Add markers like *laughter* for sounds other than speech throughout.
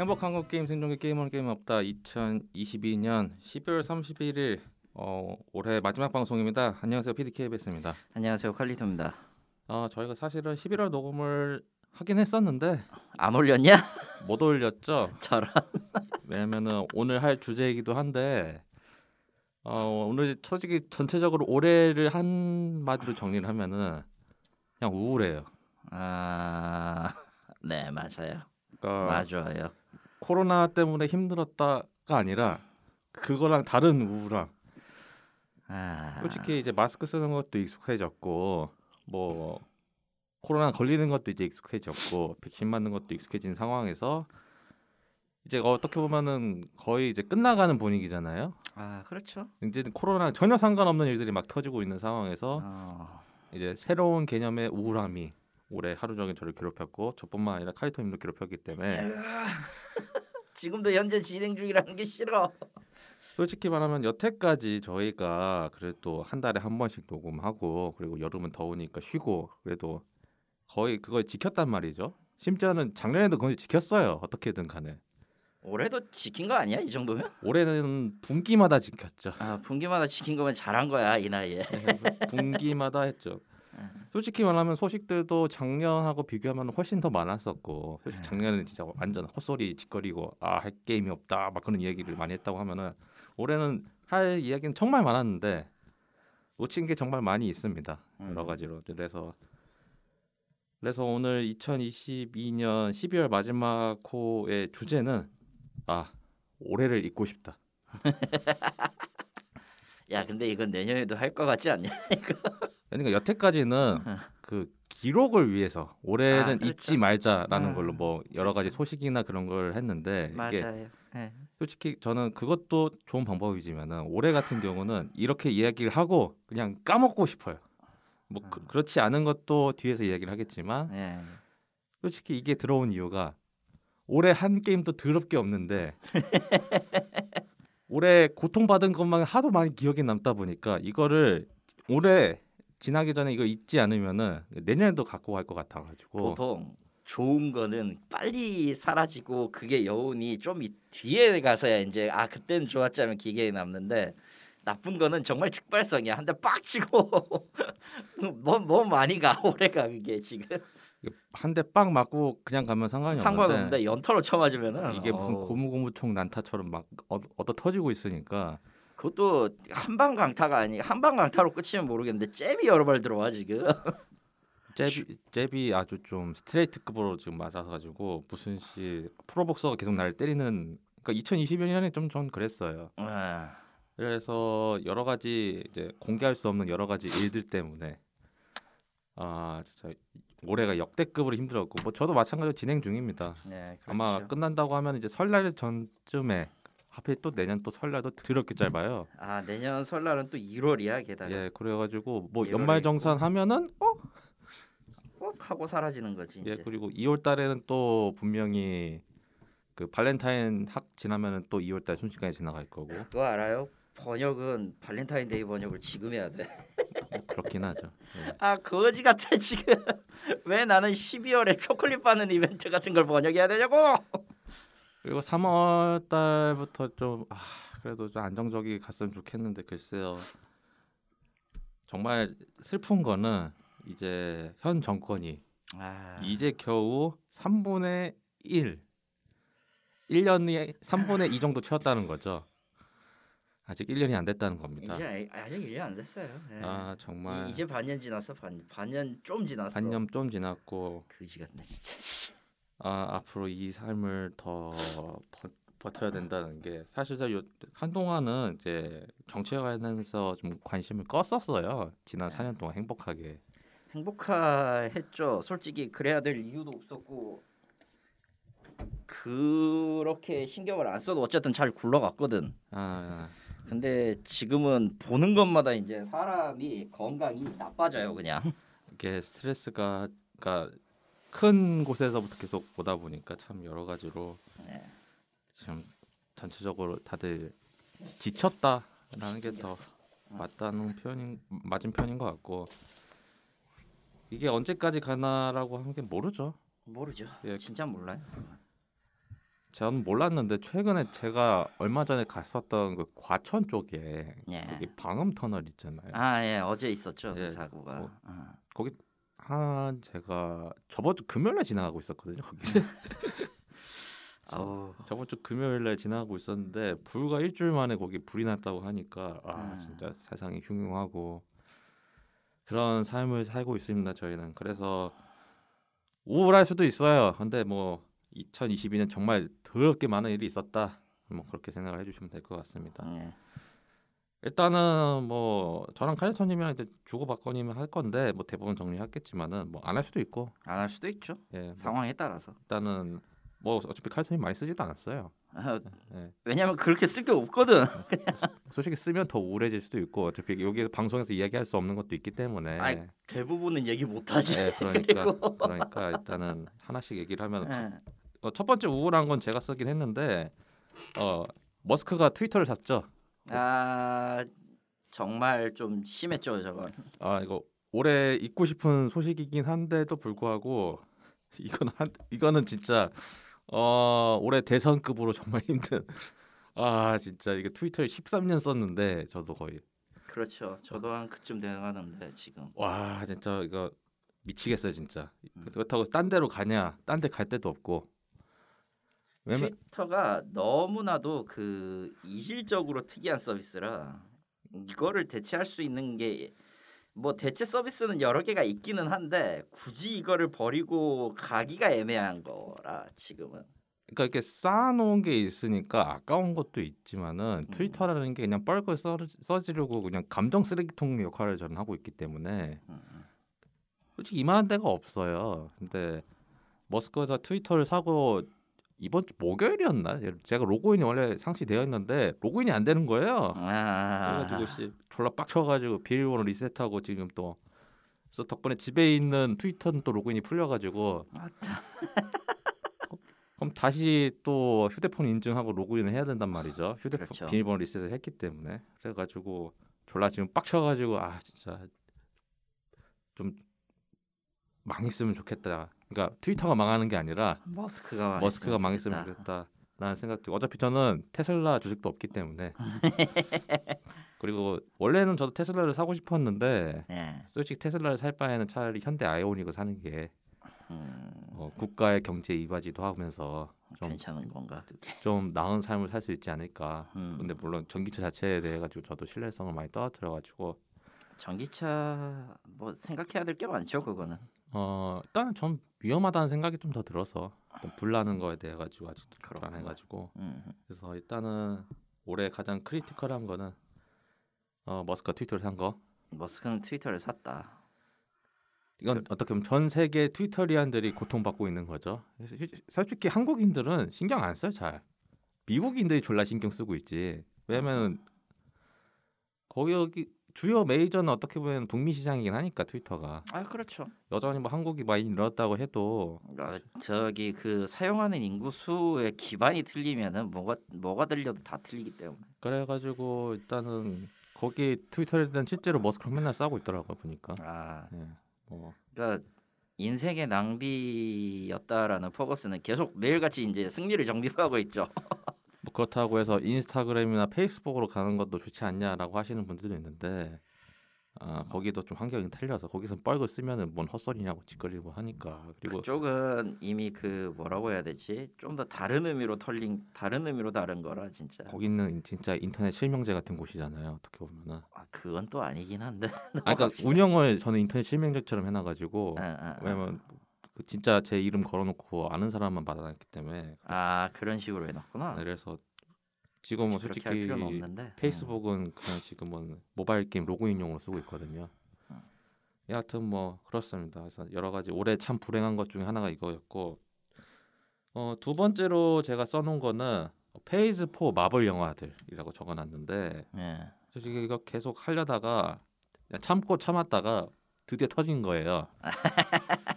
행복한 것 게임 생존기 게임원 게임 없다 2022년 12월 31일 어, 올해 마지막 방송입니다. 안녕하세요 PDKBS입니다. 안녕하세요 칼리토입니다. 어, 저희가 사실은 11월 녹음을 하긴 했었는데 안 올렸냐? 못 올렸죠. *laughs* 저런. 왜냐면은 오늘 할 주제이기도 한데 어, 오늘 솔직히 전체적으로 올해를 한 마디로 정리를 하면은 그냥 우울해요. 아, 네 맞아요. 그러니까 맞아요. 코로나 때문에 힘들었다가 아니라 그거랑 다른 우울함. 아, 솔직히 이제 마스크 쓰는 것도 익숙해졌고 뭐 코로나 걸리는 것도 이제 익숙해졌고 백신 맞는 것도 익숙해진 상황에서 이제 어떻게 보면은 거의 이제 끝나가는 분위기잖아요. 아 그렇죠. 이제 코로나 전혀 상관없는 일들이 막 터지고 있는 상황에서 어, 이제 새로운 개념의 우울함이 올해 하루 종일 저를 괴롭혔고 저뿐만 아니라 카리토님도 괴롭혔기 때문에 *laughs* 지금도 현재 진행 중이라는 게 싫어. 솔직히 말하면 여태까지 저희가 그래도 한 달에 한 번씩 녹음하고 그리고 여름은 더우니까 쉬고 그래도 거의 그걸 지켰단 말이죠. 심지어는 작년에도 거의 지켰어요. 어떻게든 간에. 올해도 지킨 거 아니야 이 정도면? 올해는 분기마다 지켰죠. 아 분기마다 지킨 거면 잘한 거야 이 나이에. 분기마다 했죠. 솔직히 말하면 소식들도 작년하고 비교하면 훨씬 더 많았었고 솔직히 작년에는 진짜 완전 헛소리 짓거리고 아 할 게임이 없다 막 그런 이야기를 많이 했다고 하면은 올해는 할 이야기는 정말 많았는데 놓친 게 정말 많이 있습니다. 여러 음. 가지로. 그래서 그래서 오늘 2022년 12월 마지막 호의 주제는 아 올해를 잊고 싶다 *laughs* 야 근데 이건 내년에도 할거 같지 않냐? *laughs* 그러니까 여태까지는 그 기록을 위해서 올해는 아, 그렇죠. 잊지 말자라는 아, 걸로 뭐 여러 가지 그렇죠. 소식이나 그런 걸 했는데 이게 맞아요. 네. 솔직히 저는 그것도 좋은 방법이지만은 올해 같은 경우는 이렇게 이야기를 하고 그냥 까먹고 싶어요. 뭐 그, 아. 렇지 않은 것도 뒤에서 이야기를 하겠지만 네. 솔직히 이게 들어온 이유가 올해 한 게임도 더럽게 없는데 *laughs* 올해 고통받은 것만 하도 많이 기억에 남다 보니까 이거를 올해 지나기 전에 이거 잊지 않으면은 내년에도 갖고 갈 것 같아가지고. 보통 좋은 거는 빨리 사라지고 그게 여운이 좀 이- 뒤에 가서야 이제 아 그때는 좋았지 하면 기계에 남는데 나쁜 거는 정말 즉발성이야. 한 대 빡 치고 *laughs* 뭐 뭐 많이 가 *laughs* 오래가 그게 지금 한 대 빵 맞고 그냥 가면 상관이 없는데 상관없는데 연타로 쳐맞으면은 이게 무슨 고무고무총 난타처럼 막 얻- 얻어 터지고 있으니까. 그것도 한방 강타가 아니 한방 강타로 끝이면 모르겠는데 잽이 여러 발 들어와 지금. *laughs* 잽이 잽이 아주 좀 스트레이트급으로 지금 맞아가지고 무슨 씨 프로복서가 계속 날 때리는 그러니까 2021년에 좀 전 그랬어요. 아, 그래서 여러 가지 이제 공개할 수 없는 여러 가지 일들 때문에 아 진짜 올해가 역대급으로 힘들었고 뭐 저도 마찬가지로 진행 중입니다. 네, 아마 그렇죠. 끝난다고 하면 이제 설날 전쯤에 하필 또 내년 또 설날도 더럽게 짧아요. 아 내년 설날은 또 1월이야 게다가 예, 그래가지고 뭐 연말 정산 있고. 하면은 어? 꼭 하고 사라지는 거지 예, 이제. 그리고 2월 달에는 또 분명히 그 발렌타인 딱 지나면은 또 2월 달 순식간에 지나갈 거고 그거 알아요? 번역은 발렌타인데이 번역을 지금 해야 돼. *laughs* 뭐 그렇긴 하죠. 예. 아 거지 같아 지금. 왜 나는 12월에 초콜릿 받는 이벤트 같은 걸 번역해야 되냐고? 그리고 3월 달부터 좀 아, 그래도 좀 안정적이 갔으면 좋겠는데 글쎄요. 정말 슬픈 거는 이제 현 정권이 아, 이제 겨우 3분의 1 1년이 3분의 2 정도 채웠다는 거죠. 아직 1년이 안 됐다는 겁니다. 이제 아- 아직 1년 안 됐어요. 예. 아 정말 이, 이제 반년 지났어. 반 반년 좀 지났어. 반년 좀 지났고 그지 같네 진짜. 아 앞으로 이 삶을 더 버, 버텨야 된다는 게 사실 저 요- 한동안은 이제 정치에 관해서 좀 관심을 껐었어요. 지난 네. 4년 동안 행복하게. 행복했죠. 솔직히 그래야 될 이유도 없었고 그렇게 신경을 안 써도 어쨌든 잘 굴러갔거든. 아 근데 지금은 보는 것마다 이제 사람이 건강이 나빠져요 그냥. *laughs* 이게 스트레스가 그러니까 큰 곳에서부터 계속 오다 보니까 참 여러 가지로 네. 지금 전체적으로 다들 지쳤다라는 게더 힘들었어. 맞다는 표현인 맞은 표현인 것 같고 이게 언제까지 가나라고 하는 게 모르죠. 모르죠. 예, 진짜 몰라요. 저는 몰랐는데 최근에 제가 얼마 전에 갔었던 그 과천 쪽에 예. 거기 방음 터널 있잖아요. 아, 예. 어제 있었죠. 예. 그 사고가. 어. 어. 거기 한 제가 저번 주 금요일에 지나가고 있었거든요. 거기 *laughs* 아우. 저번 주 금요일에 지나가고 있었는데 불과 일주일 만에 거기 불이 났다고 하니까 아 음. 진짜 세상이 흉흉하고 그런 삶을 살고 있습니다. 저희는 그래서 우울할 수도 있어요. 근데 뭐 2022년 정말 더럽게 많은 일이 있었다. 뭐 그렇게 생각을 해주시면 될 것 같습니다. 예. 일단은 뭐 저랑 카이터님이랑 이제 주고받거니면 할 건데 뭐 대부분 정리했겠지만은 뭐 안 할 수도 있고 안 할 수도 있죠. 예 뭐 상황에 따라서. 일단은 뭐 어차피 카이터님 많이 쓰지도 않았어요. 아, 예. 왜냐면 그렇게 쓸 게 없거든. *laughs* 솔직히 쓰면 더 우울해질 수도 있고 어차피 여기서 방송에서 이야기할 수 없는 것도 있기 때문에 아이, 대부분은 얘기 못 하지. 예, 그러니까 *laughs* 그리고- 그러니까 일단은 하나씩 얘기를 하면 예. 어, 첫 번째 우울한 건 제가 쓰긴 했는데 어 머스크가 트위터를 샀죠. 아, 정말 좀 심했죠, 저건. 아 이거 올해 잊고 싶은 소식이긴 한데도 불구하고 *laughs* 이건 한 이거는 진짜 어 올해 대선급으로 정말 *laughs* 힘든 아 진짜 이게 트위터에 13년 썼는데 저도 거의 그렇죠. 저도 한 그쯤 돼가는데 지금. 와 진짜 이거 미치겠어요 진짜 음. 그렇다고 딴 데로 가냐 딴 데 갈 데도 없고 왜냐면 트위터가 너무나도 그 이질적으로 특이한 서비스라 이거를 대체할 수 있는 게 뭐 대체 서비스는 여러 개가 있기는 한데 굳이 이거를 버리고 가기가 애매한 거라 지금은 그러니까 이렇게 쌓아놓은 게 있으니까 아까운 것도 있지만은 음. 트위터라는 게 그냥 뻘걸 써, 써지려고 그냥 감정 쓰레기통 역할을 저는 하고 있기 때문에 음, 솔직히 이만한 데가 없어요. 근데 머스크가 트위터를 사고 이번 주 목요일이었나? 제가 로그인이 원래 상시되어 있는데 로그인이 안 되는 거예요. 아, 그래가지고 씨 졸라 빡쳐가지고 비밀번호 리셋하고 지금 또 그래서 덕분에 집에 있는 트위터는 또 로그인이 풀려가지고 맞다. 그럼 다시 또 휴대폰 인증하고 로그인을 해야 된단 말이죠. 휴대폰 그렇죠. 비밀번호 리셋을 했기 때문에 그래가지고 졸라 지금 빡쳐가지고 아 진짜 좀 망했으면 좋겠다. 그러니까 트위터가 망하는 게 아니라 머스크가 머스크가 망했으면 좋겠다 라는 생각도 어차피 저는 테슬라 주식도 없기 때문에 *laughs* 그리고 원래는 저도 테슬라를 사고 싶었는데 예. 솔직히 테슬라를 살 바에는 차라리 현대 아이오닉을 사는 게 음, 어, 국가의 경제 이바지도 하면서 좀 괜찮은 건가 그게? 좀 나은 삶을 살 수 있지 않을까. 음, 근데 물론 전기차 자체에 대해 가지고 저도 신뢰성을 많이 떨어뜨려 가지고 전기차 뭐 생각해야 될 게 많죠 그거는. 어 일단 전 위험하다는 생각이 좀 더 들어서 좀 불나는 거에 대해 가지고 아직 그렇구나. 불안해 가지고 음, 그래서 일단은 올해 가장 critical한 거는 어 머스크 트위터를 산 거. 머스크는 트위터를 샀다. 이건 어떻게 보면 전 세계 트위터리안들이 고통받고 있는 거죠. 솔직히 한국인들은 신경 안 써요 잘. 미국인들이 졸라 신경 쓰고 있지. 왜냐면 거기 여기 주요 메이저는 어떻게 보면 북미 시장이긴 하니까 트위터가 아 그렇죠. 여전히 뭐 한국이 많이 늘었다고 해도 아, 저기 그 사용하는 인구 수의 기반이 틀리면은 뭐가 뭐가 들려도 다 틀리기 때문에. 그래가지고 일단은 거기 트위터에 대한 실제로 머스크랑 맨날 싸우고 있더라고요 보니까. 아 예. 뭐 그러니까 인생의 낭비였다라는 퍼거스는 계속 매일같이 이제 승리를 정립하고 있죠. *laughs* 뭐 그렇다고 해서 인스타그램이나 페이스북으로 가는 것도 좋지 않냐라고 하시는 분들도 있는데 아 거기도 좀 환경이 틀려서 거기서 뻘걸 쓰면은 뭔 헛소리냐고 짓거리고 하니까 그리고 그쪽은 이미 그 뭐라고 해야 되지? 좀 더 다른 의미로 털린 다른 의미로 다른 거라 진짜. 거기는 진짜 인터넷 실명제 같은 곳이잖아요 어떻게 보면은 아 그건 또 아니긴 한데. *laughs* 아 그러니까 운영을 저는 인터넷 실명제처럼 해놔가지고 아, 아, 아. 왜냐면 그 진짜 제 이름 걸어놓고 아는 사람만 받아놨기 때문에 아 그런 식으로 해놨구나. 그래서 지금은 솔직히 없는데. 음. 페이스북은 그냥 지금은 모바일 게임 로그인용으로 쓰고 있거든요. 음. 여하튼 뭐 그렇습니다. 그래서 여러 가지 올해 참 불행한 것 중에 하나가 이거였고 어, 두 번째로 제가 써놓은 거는 Phase 4 마블 영화들이라고 적어놨는데 음. 예. 솔직히 이거 계속 하려다가 참고 참았다가 드디어 터진 거예요. *laughs*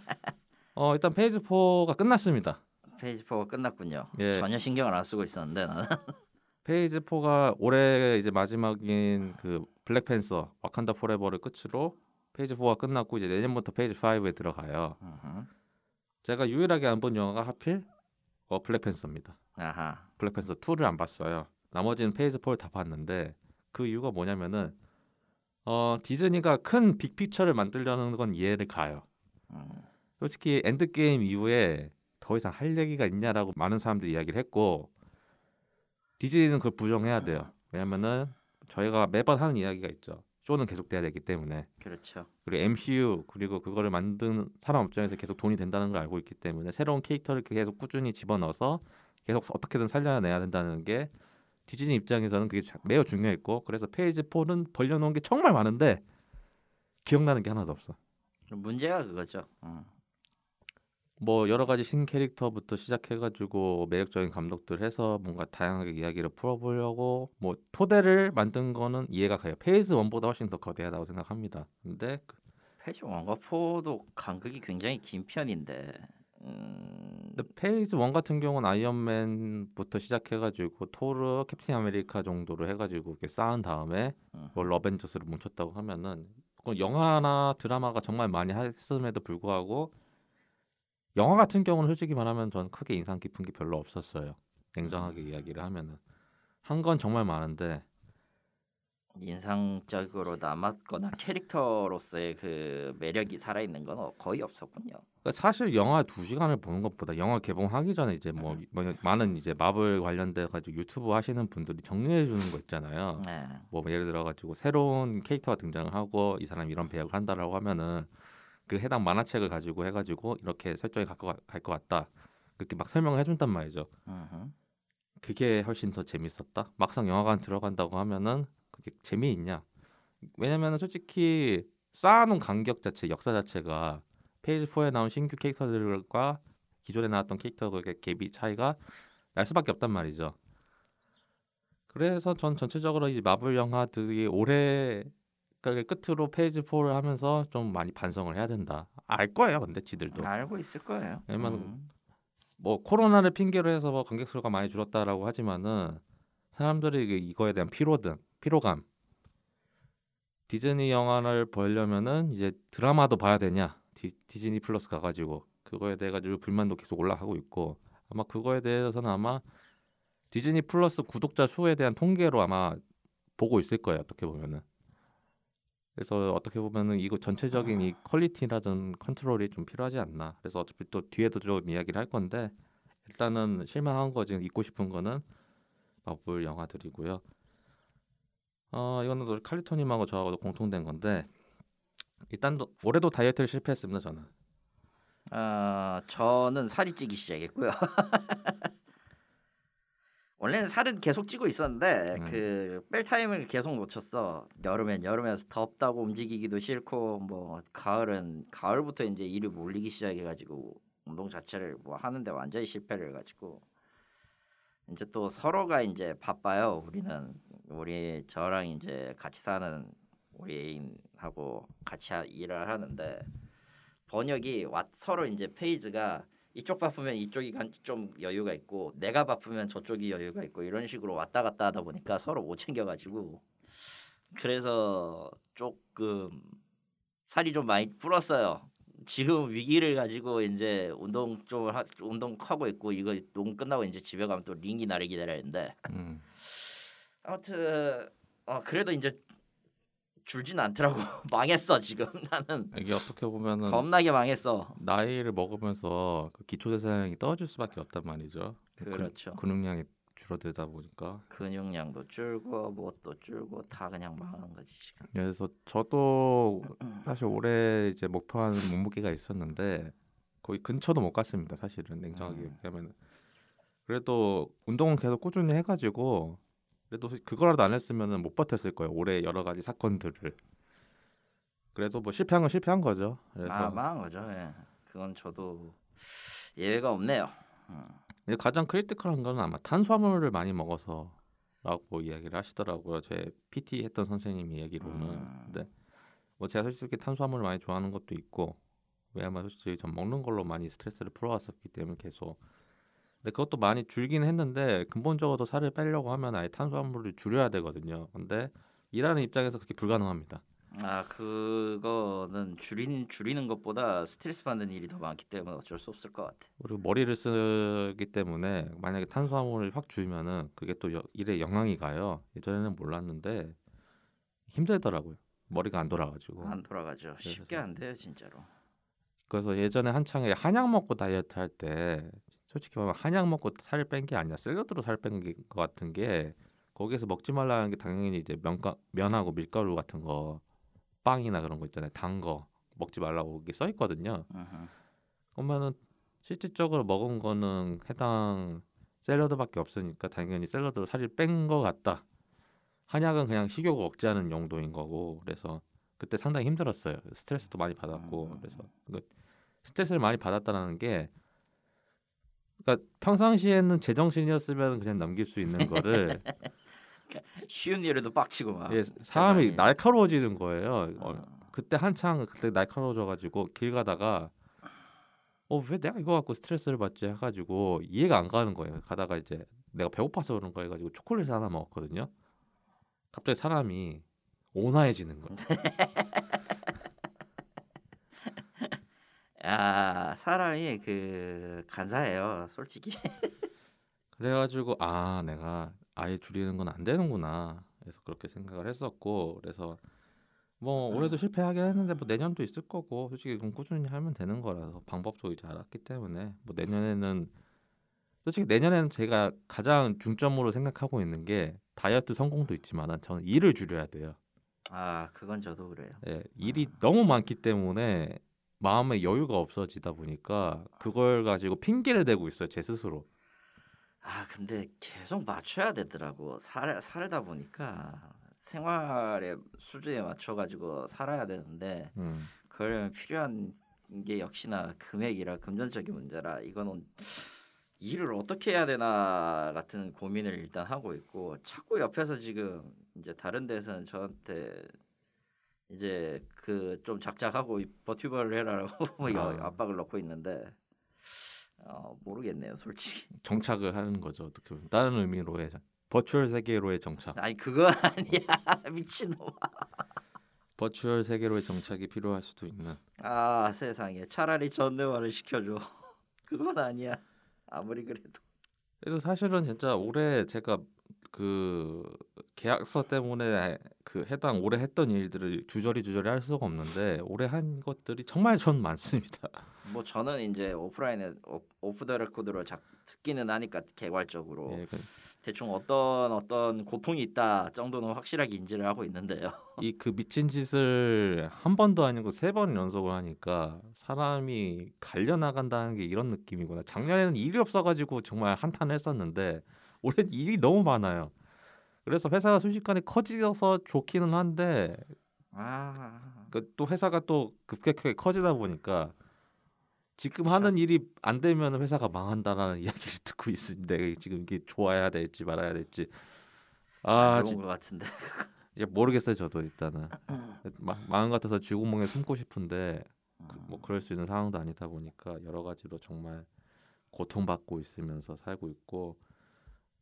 어, 일단 Phase 4가 끝났습니다. Phase 4가 끝났군요. 예. 전혀 신경을 안 쓰고 있었는데 나는. *laughs* Phase 4가 올해 이제 마지막인 그 블랙팬서 와칸다 포레버를 끝으로 Phase 4가 끝났고 이제 내년부터 Phase 5에 들어가요. 음흠. 제가 유일하게 안 본 영화가 하필 어 블랙팬서입니다. 아하. 블랙팬서 2를 안 봤어요. 나머지는 Phase 4를 다 봤는데 그 이유가 뭐냐면은 어 디즈니가 큰 big picture를 만들려는 건 이해를 가요. 음. 솔직히 엔드 게임 이후에 더 이상 할 얘기가 있냐라고 많은 사람들이 이야기를 했고 디즈니는 그걸 부정해야 돼요. 왜냐면은 저희가 매번 하는 이야기가 있죠. 쇼는 계속 돼야 되기 때문에 그렇죠. 그리고 MCU 그리고 그거를 만든 사람 입장에서 계속 돈이 된다는 걸 알고 있기 때문에 새로운 캐릭터를 계속 꾸준히 집어넣어서 계속 어떻게든 살려내야 된다는 게 디즈니 입장에서는 그게 자- 매우 중요했고 그래서 Phase 4는 벌려놓은 게 정말 많은데 기억나는 게 하나도 없어. 문제가 그거죠. 음. 뭐 여러 가지 신 캐릭터부터 시작해가지고 매력적인 감독들 해서 뭔가 다양하게 이야기를 풀어보려고 뭐 토대를 만든 거는 이해가 가요. Phase 1보다 훨씬 더 거대하다고 생각합니다. 근데 그- Phase one과 four도 간극이 굉장히 긴 편인데. 음. 근데 Phase 1 같은 경우는 아이언맨부터 시작해가지고 토르, 캡틴 아메리카 정도로 해가지고 이렇게 쌓은 다음에 음. 뭘로 어벤져스를 뭉쳤다고 하면은 영화나 드라마가 정말 많이 했음에도 불구하고 영화 같은 경우는 솔직히 말하면 전 크게 인상 깊은 게 별로 없었어요. 냉정하게 이야기를 하면은 한 건 정말 많은데 인상적으로 남았거나 캐릭터로서의 그 매력이 살아있는 건 거의 없었군요. 그러니까 사실 영화 두 시간을 보는 것보다 영화 개봉하기 전에 이제 뭐, 뭐 많은 이제 마블 관련돼 가지고 유튜브 하시는 분들이 정리해 주는 거 있잖아요. 네. 뭐 예를 들어 가지고 새로운 캐릭터가 등장을 하고 이 사람이 이런 배역을 한다라고 하면은 그 해당 만화책을 가지고 해가지고 이렇게 설정이 갈것 같다 그렇게 막 설명을 해준단 말이죠. 음흠. 그게 훨씬 더 재밌었다. 막상 영화관 들어간다고 하면은 그게 재미있냐? 왜냐면은 솔직히 쌓아놓은 간격 자체, 역사 자체가 페이지 4에 나온 신규 캐릭터들과 기존에 나왔던 캐릭터들의 갭이 차이가 날 수밖에 없단 말이죠. 그래서 전 전체적으로 이 마블 영화들이 올해 를 끝으로 Phase 4를 하면서 좀 많이 반성을 해야 된다. 알 거예요, 근데 지들도. 알고 있을 거예요. 왜냐면 음. 뭐 코로나를 핑계로 해서 뭐 관객 수가 많이 줄었다라고 하지만은 사람들이 이거에 대한 피로등, 피로감. 디즈니 영화를 보려면은 이제 드라마도 봐야 되냐? 디, 디즈니 플러스 가가지고 그거에 대해 가지고 불만도 계속 올라가고 있고 아마 그거에 대해서는 아마 디즈니 플러스 구독자 수에 대한 통계로 아마 보고 있을 거예요. 어떻게 보면은. 그래서 어떻게 보면은 이거 전체적인 이 퀄리티라든 컨트롤이 좀 필요하지 않나. 그래서 어차피 또 뒤에도 좀 이야기를 할 건데 일단은 실망한 거 지금 잊고 싶은 거는 마블 영화들이고요. 어 이거는 또 칼리토님하고 저하고도 공통된 건데 일단 도 올해도 다이어트를 실패했습니다 저는. 어, 저는 살이 찌기 시작했고요. *laughs* 원래는 살은 계속 찌고 있었는데 음. 그 뺄 타임을 계속 놓쳤어. 여름엔 여름에서 덥다고 움직이기도 싫고 뭐 가을은 가을부터 이제 일이 몰리기 시작해가지고 운동 자체를 뭐 하는데 완전히 실패를 해가지고 이제 또 서로가 이제 바빠요. 우리는 우리 저랑 이제 같이 사는 우리 애인하고 같이 하- 일을 하는데 번역이 와, 서로 이제 페이지가 이쪽 바쁘면 이쪽이 간- 좀 여유가 있고 내가 바쁘면 저쪽이 여유가 있고 이런 식으로 왔다 갔다 하다 보니까 서로 못 챙겨가지고 그래서 조금 살이 좀 많이 불었어요. 지금 위기를 가지고 이제 운동 좀 하, 운동 하고 있고 이거 농 끝나고 이제 집에 가면 또 링이 나를 기다려야 되는데 음. 아무튼 어 그래도 이제 줄진 않더라고 *laughs* 망했어 지금 *laughs* 나는 이게 어떻게 보면은 겁나게 망했어 나이를 먹으면서 그 기초 대사량이 떨어질 수밖에 없단 말이죠. 그 그렇죠. 근육량이 줄어들다 보니까. 근육량도 줄고 뭣도 줄고 다 그냥 망한 거지 지금. 그래서 저도 *clears throat* 사실 올해 이제 목표하는 몸무게가 있었는데 거의 근처도 못 갔습니다. 사실은 냉정하게 음. 얘기하면 그래도 운동은 계속 꾸준히 해가지고 그래도 그거라도 안 했으면은 못 버텼을 거예요. 올해 여러 가지 사건들을 그래도 뭐 실패한 건 실패한 거죠. 그래서 아, 망한 거죠. 예. 그건 저도 예외가 없네요. 음. 가장 크리티컬한 거는 아마 탄수화물을 많이 먹어서라고 이야기를 하시더라고요. 제 PT 했던 선생님이 얘기로는. 음. 근데 뭐 제가 솔직히 탄수화물을 많이 좋아하는 것도 있고 왜냐면 솔직히 전 먹는 걸로 많이 스트레스를 풀어왔었기 때문에 계속. 근데 그것도 많이 줄긴 했는데 근본적으로 살을 빼려고 하면 아예 탄수화물을 줄여야 되거든요. 근데 일하는 입장에서 그게 불가능합니다. 아 그거는 줄인 줄이는 것보다 스트레스 받는 일이 더 많기 때문에 어쩔 수 없을 것 같아. 그리고 머리를 쓰기 때문에 만약에 탄수화물을 확 줄이면은 그게 또 여- 일에 영향이 가요. 예전에는 몰랐는데 힘들더라고요. 머리가 안 돌아가지고. 안 돌아가죠. 쉽게 안 돼요 진짜로. 그래서 예전에 한창에 한약 먹고 다이어트 할 때 솔직히 말하면 한약 먹고 살을 뺀 게 아니라 샐러드로 살 뺀 것 같은 게 거기에서 먹지 말라는 게 당연히 이제 면가, 면하고 밀가루 같은 거 빵이나 그런 거 있잖아요. 단 거 먹지 말라고 이게 써 있거든요. 그러면은 실질적으로 먹은 거는 해당 샐러드밖에 없으니까 당연히 샐러드로 살이 뺀 것 같다. 한약은 그냥 식욕을 억제하는 용도인 거고 그래서 그때 상당히 힘들었어요. 스트레스도 많이 받았고 음. 그래서 그 스트레스를 많이 받았다는 게 그러니까 평상시에는 제정신이었으면 그냥 넘길 수 있는 거를 *laughs* 쉬운 일에도 빡치고 막. 예, 사람이 대단히. 날카로워지는 거예요. 어, 어. 그때 한창 그때 날카로워져가지고 길 가다가 어 왜 내가 이거 갖고 스트레스를 받지 해가지고 이해가 안 가는 거예요. 가다가 이제 내가 배고파서 그런 거 해가지고 초콜릿 하나 먹었거든요. 갑자기 사람이 온화해지는 거예요. *laughs* 야 사람이 그 간사해요 솔직히. *laughs* 그래가지고 아 내가 아예 줄이는 건 안 되는구나. 그래서 그렇게 생각을 했었고 그래서 뭐 올해도 실패하긴 했는데 뭐 내년도 있을 거고 솔직히 그럼 꾸준히 하면 되는 거라서 방법도 이제 알았기 때문에 뭐 내년에는 솔직히 내년에는 제가 가장 중점으로 생각하고 있는 게 다이어트 성공도 있지만 저는 일을 줄여야 돼요. 아 그건 저도 그래요. 예, 일이 너무 많기 때문에 마음에 여유가 없어지다 보니까 그걸 가지고 핑계를 대고 있어요 제 스스로. 아 근데 계속 맞춰야 되더라고 살 살다 보니까 생활의 수준에 맞춰 가지고 살아야 되는데 음. 그러려면 필요한 게 역시나 금액이라 금전적인 문제라 이거는 일을 어떻게 해야 되나 같은 고민을 일단 하고 있고 자꾸 옆에서 지금 이제 다른 데서는 저한테 이제 그 좀 작작하고 버튜버를 해라라고 *laughs* 아. 압박을 넣고 있는데 어, 모르겠네요 솔직히. *laughs* 정착을 하는 거죠 어떻게 보면. 다른 의미로의 버추얼 세계로의 정착. 아니 그거 아니야. *laughs* 미친놈아. 버추얼 세계로의 정착이 필요할 수도 있는. 아 세상에. 차라리 전대화를 시켜줘. 그건 아니야. 아무리 그래도. 그래서 사실은 진짜 올해 제가 그 계약서 때문에 그 해당 올해 했던 일들을 주저리 주저리 할 수가 없는데 올해 한 것들이 정말 전 많습니다. 뭐 저는 이제 오프라인에 오- 오프 더 레코드로 작 듣기는 하니까 개괄적으로 예, 그- 대충 어떤 어떤 고통이 있다 정도는 확실하게 인지를 하고 있는데요. *laughs* 이 그 미친 짓을 한 번도 아니고 세 번 연속을 하니까 사람이 갈려 나간다는 게 이런 느낌이구나. 작년에는 일이 없어가지고 정말 한탄했었는데 올해 일이 너무 많아요. 그래서 회사가 순식간에 커져서 좋기는 한데 아, 그또 회사가 또 급격하게 커지다 보니까 지금 하는 일이 안 되면 회사가 망한다라는 *laughs* 이야기를 듣고. 이게 지금 이게 좋아야 될지 말아야 될지 아안 지- 좋은 것 같은데. *laughs* 이제 모르겠어요 저도 일단은 *clears throat* 마, 마음 같아서 쥐구멍에 숨고 싶은데 그, 뭐 그럴 수 있는 상황도 아니다 보니까 여러 가지로 정말 고통받고 있으면서 살고 있고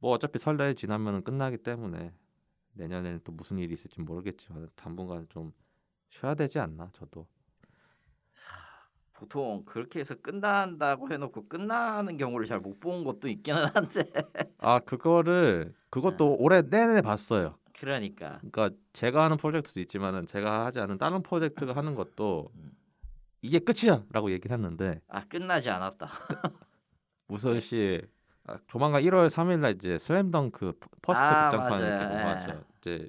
뭐 어차피 설날 지나면 끝나기 때문에 내년에는 또 무슨 일이 있을지 모르겠지만 당분간 좀 쉬어야 되지 않나 저도 보통 그렇게 해서 끝난다고 해놓고 끝나는 경우를 잘 못 본 것도 있기는 한데. 아 그거를 그것도 올해 내내 봤어요. 그러니까 그러니까 제가 하는 프로젝트도 있지만은 제가 하지 않은 다른 프로젝트가 하는 것도 음. 이게 끝이야라고 얘기를 했는데 아 끝나지 않았다. 무슨 씨 아, 조만간 1월 3일 날 이제 슬램덩크 퍼스트 아, 극장판 맞아요. 느낌으로 예. 하죠. 이제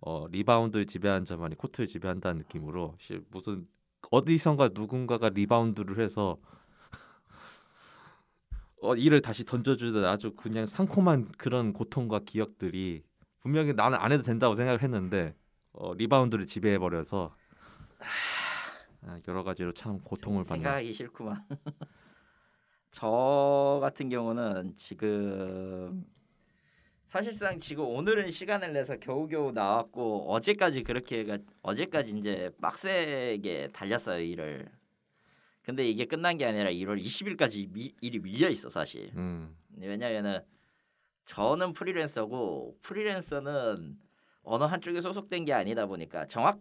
어, 리바운드를 지배한 자만이 코트를 지배한다는 느낌으로 씨, 무슨 어디선가 누군가가 리바운드를 해서 *laughs* 어, 이를 다시 던져주던 아주 그냥 상콤한 그런 고통과 기억들이 분명히 나는 안 해도 된다고 생각을 했는데 어, 리바운드를 지배해 버려서 아, 여러 가지로 참 고통을 받는 생각하기 싫구만. *laughs* 저 같은 경우는 지금 사실상 지금 오늘은 시간을 내서 겨우겨우 나왔고 어제까지 그렇게 해가 어제까지 이제 빡세게 달렸어요 일을. 근데 이게 끝난 게 아니라 1월 20일까지 미, 일이 밀려 있어 사실. 음, 왜냐면은 저는 프리랜서고 프리랜서는 어느 한쪽에 소속된 게 아니다 보니까 정확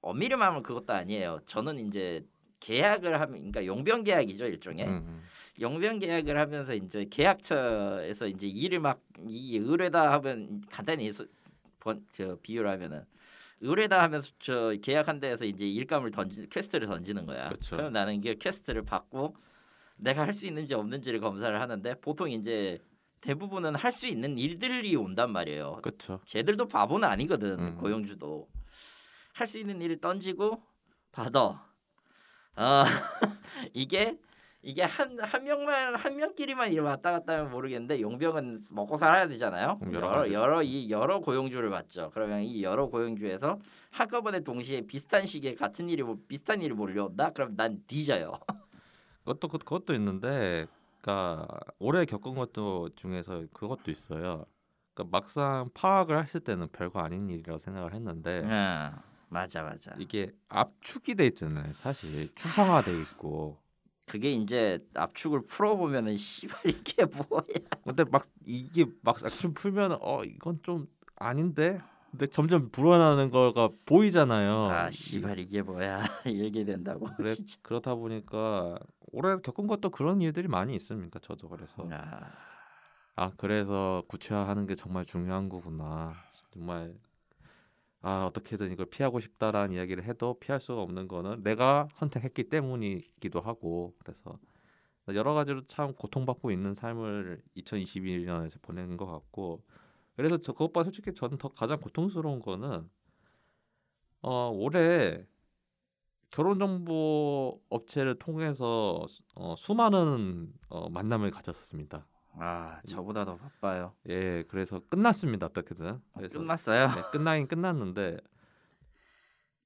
엄밀히 말하면 그것도 아니에요. 저는 이제 계약을 하면 그러니까 용병 계약이죠 일종의 음, 음. 용병 계약을 하면서 이제 계약처에서 이제 일을 막 이 의뢰다 하면 간단히 소- 번, 저 비유를 하면은 의뢰다 하면서 저 계약한 데에서 이제 일감을 던지 퀘스트를 던지는 거야. 그쵸. 그럼 나는 이게 퀘스트를 받고 내가 할 수 있는지 없는지를 검사를 하는데 보통 이제 대부분은 할 수 있는 일들이 온단 말이에요. 그렇죠. 쟤들도 바보는 아니거든 음. 고용주도 할 수 있는 일을 던지고 받아. 아 *laughs* 이게 이게 한 한 명만 한 명끼리만 일 왔다 갔다 하면 모르겠는데 용병은 먹고 살아야 되잖아요. 음, 여러 여러 가지. 여러 이 여러 고용주를 받죠. 그러면 이 여러 고용주에서 한꺼번에 동시에 비슷한 시기에 같은 일이 뭐- 비슷한 일이 몰려온다. 그럼 난 뒤져요. *laughs* 그것도 그- 그것도 있는데, 그러니까 올해 겪은 것도 중에서 그것도 있어요. 그러니까 막상 파악을 했을 때는 별거 아닌 일이라고 생각을 했는데 응, 맞아 맞아. 이게 압축이 돼 있잖아요. 사실 추상화 돼 있고. 그게 이제 압축을 풀어보면은 씨발 이게 뭐야? 근데 막 이게 막 압축 풀면 어 이건 좀 아닌데. 근데 점점 불어나는 거가 보이잖아요. 아 씨발 이게 뭐야? *laughs* 이렇게 된다고. 그래. 그렇다 보니까 올해 겪은 것도 그런 일들이 많이 있습니다. 저도 그래서 아, 아 그래서 구체화하는 게 정말 중요한 거구나. 정말 아 어떻게든 이걸 피하고 싶다라는 이야기를 해도 피할 수가 없는 거는 내가 선택했기 때문이기도 하고 그래서 여러 가지로 참 고통받고 있는 삶을 2021년에서 보내는 것 같고 그래서 저 그것보다 솔직히 저는 더 가장 고통스러운 거는 어 올해 결혼 정보 업체를 통해서 어, 수많은 어, 만남을 가졌었습니다. 아 저보다 더 바빠요. 예, 그래서 끝났습니다. 어떻게든. 그래서 끝났어요. 네, 끝나긴 끝났는데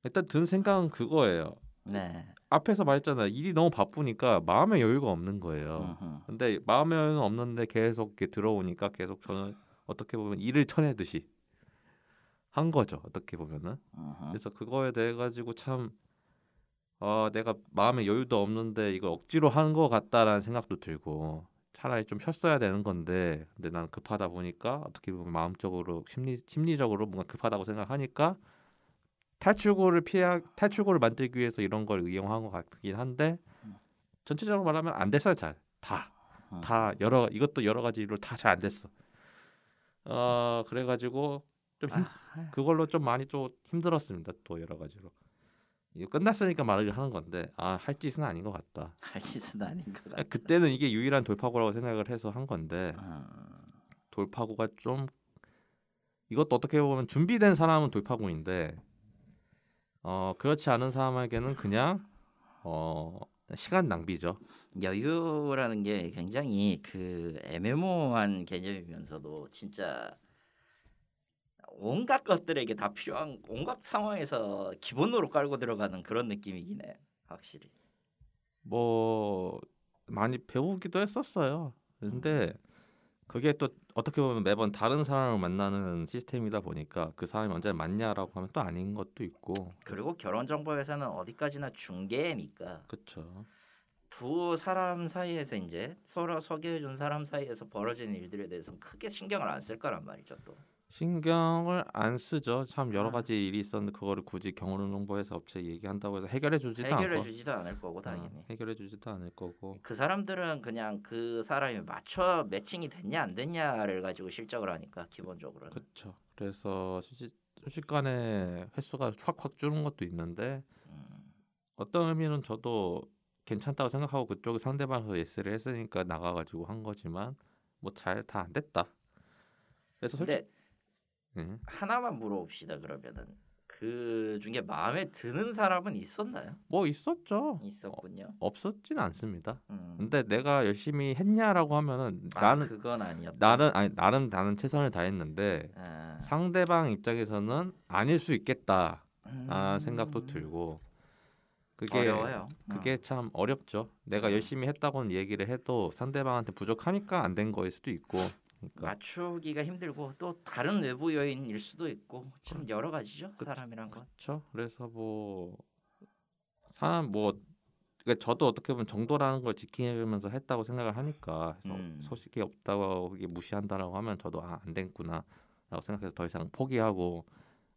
일단 든 생각은 그거예요. 네. 앞에서 말했잖아요. 일이 너무 바쁘니까 마음의 여유가 없는 거예요. 음흠. 근데 마음의 여유는 없는데 계속 이렇게 들어오니까 계속 저는 어떻게 보면 일을 쳐내듯이 한 거죠. 어떻게 보면은. 음흠. 그래서 그거에 대해 가지고 참 어, 내가 마음의 여유도 없는데 이걸 억지로 하는 것 같다라는 생각도 들고 차라리 좀 쉬었어야 되는 건데 근데 난 급하다 보니까 어떻게 보면 마음적으로 심리 심리적으로 뭔가 급하다고 생각하니까 탈출구를 피해 탈출구를 만들기 위해서 이런 걸 이용한 것 같긴 한데 전체적으로 말하면 안 됐어요 잘 다다 음. 여러 이것도 여러 가지 이유로 다 잘 안 됐어 어 그래가지고 좀 힘, 아, 그걸로 좀 많이 좀 힘들었습니다. 또 여러 가지로. 이거 끝났으니까 말을 하는 건데 아 할 짓은 아닌 것 같다. 할 짓은 아닌 것 같아. 그냥 그때는 이게 유일한 돌파구라고 생각을 해서 한 건데 음. 돌파구가 좀 이것도 어떻게 보면 준비된 사람은 돌파구인데 어 그렇지 않은 사람에게는 그냥 어 시간 낭비죠. 여유라는 게 굉장히 그 애매모호한 개념이면서도 진짜 온갖 것들에게 다 필요한 온갖 상황에서 기본으로 깔고 들어가는 그런 느낌이긴 해 확실히. 뭐 많이 배우기도 했었어요. 근데 그게 또 어떻게 보면 매번 다른 사람을 만나는 시스템이다 보니까 그 사람이 언제 맞냐라고 하면 또 아닌 것도 있고 그리고 결혼 정보 회사는 어디까지나 중개니까 그렇죠. 두 사람 사이에서 이제 서로 소개해 준 사람 사이에서 벌어지는 일들에 대해서 크게 신경을 안 쓸 거란 말이죠 또. 신경을 안 쓰죠. 참 여러 아. 가지 일이 있었는데 그거를 굳이 경호론 정보에서 업체 얘기한다고 해서 해결해 주지도 해결해 않고 주지도 않을 거고 당연히. 어, 해결해 주지도 않을 거고 그 사람들은 그냥 그 사람이 맞춰 매칭이 됐냐 안 됐냐를 가지고 실적을 하니까 기본적으로는. 그렇죠. 그래서 순식, 순식간에 횟수가 확확 줄은 것도 있는데 음. 어떤 의미는 저도 괜찮다고 생각하고 그쪽 상대방에서 예스를 했으니까 나가가지고 한 거지만 뭐 잘 다 안 됐다. 그래서 솔직히 응. 하나만 물어봅시다 그러면은 그 중에 마음에 드는 사람은 있었나요? 뭐 있었죠. 있었군요. 없었진 않습니다. 음. 근데 내가 열심히 했냐라고 하면은 아, 나는 그건 아니었다. 나는 아니 나는 나는 최선을 다했는데 아, 상대방 입장에서는 아닐 수 있겠다. 아 음. 생각도 들고 그게 어려워요. 그게 참 어렵죠. 내가 음. 열심히 했다고는 얘기를 해도 상대방한테 부족하니까 안 된 거일 수도 있고. 그러니까 맞추기가 힘들고 또 다른 외부 요인일 수도 있고 참 여러 가지죠 그쵸, 사람이란 건. 그렇죠. 그래서 뭐 사람 뭐 그러니까 저도 어떻게 보면 정도라는 걸 지키면서 했다고 생각을 하니까 그래서 음. 소식이 없다고 무시한다라고 하면 저도 아, 안 됐구나라고 생각해서 더 이상 포기하고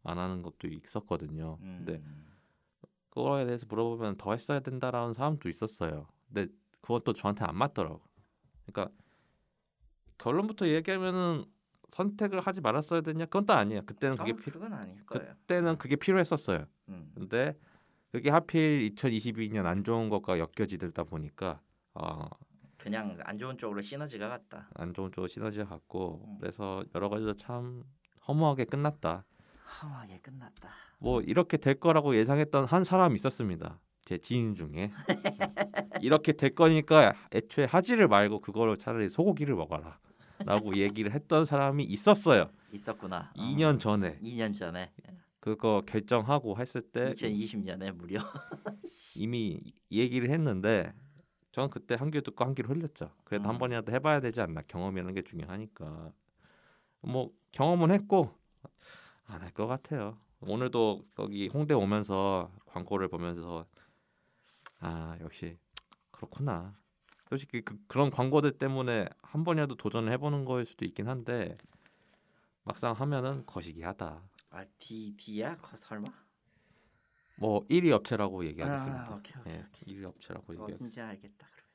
안 하는 것도 있었거든요. 음. 근데 그거에 대해서 물어보면 더 했어야 된다라는 사람도 있었어요. 근데 그것도 저한테 안 맞더라고. 그러니까 결론부터 얘기하면은 선택을 하지 말았어야 됐냐? 그건 또 아니야. 그때는 그게 어, 필요. 그건 아닐 거예요. 그때는 그게 필요했었어요. 음. 근데 그게 하필 2022년 안 좋은 것과 엮여지다 보니까 어, 그냥 안 좋은 쪽으로 시너지가 갔다. 안 좋은 쪽으로 시너지가 갔고 음. 그래서 여러 가지로 참 허무하게 끝났다. 험하게 끝났다. 뭐 이렇게 될 거라고 예상했던 한 사람이 있었습니다. 제 지인 중에 *laughs* 이렇게 될 거니까 애초에 하지를 말고 그거를 차라리 소고기를 먹어라. 라고 얘기를 했던 사람이 있었어요. 있었구나. 2년 전에 2년 전에 그거 결정하고 했을 때 2020년에 무려 *laughs* 이미 얘기를 했는데 전 그때 한 귀 듣고 한 귀로 흘렸죠. 그래도 음. 한 번이라도 해봐야 되지 않나 경험이라는 게 중요하니까 뭐 경험은 했고 안 할 것 같아요. 오늘도 거기 홍대 오면서 광고를 보면서 아 역시 그렇구나. 솔직히 그, 그런 광고들 때문에 한 번이라도 도전을 해보는 거일 수도 있긴 한데 막상 하면은 거시기하다. 아 D D야? 거- 설마? 뭐 1위 업체라고 얘기하겠습니다. 아, 오케이, 오케이, 예, 1위 업체라고 얘기. 어딘지 알겠다. 그러면.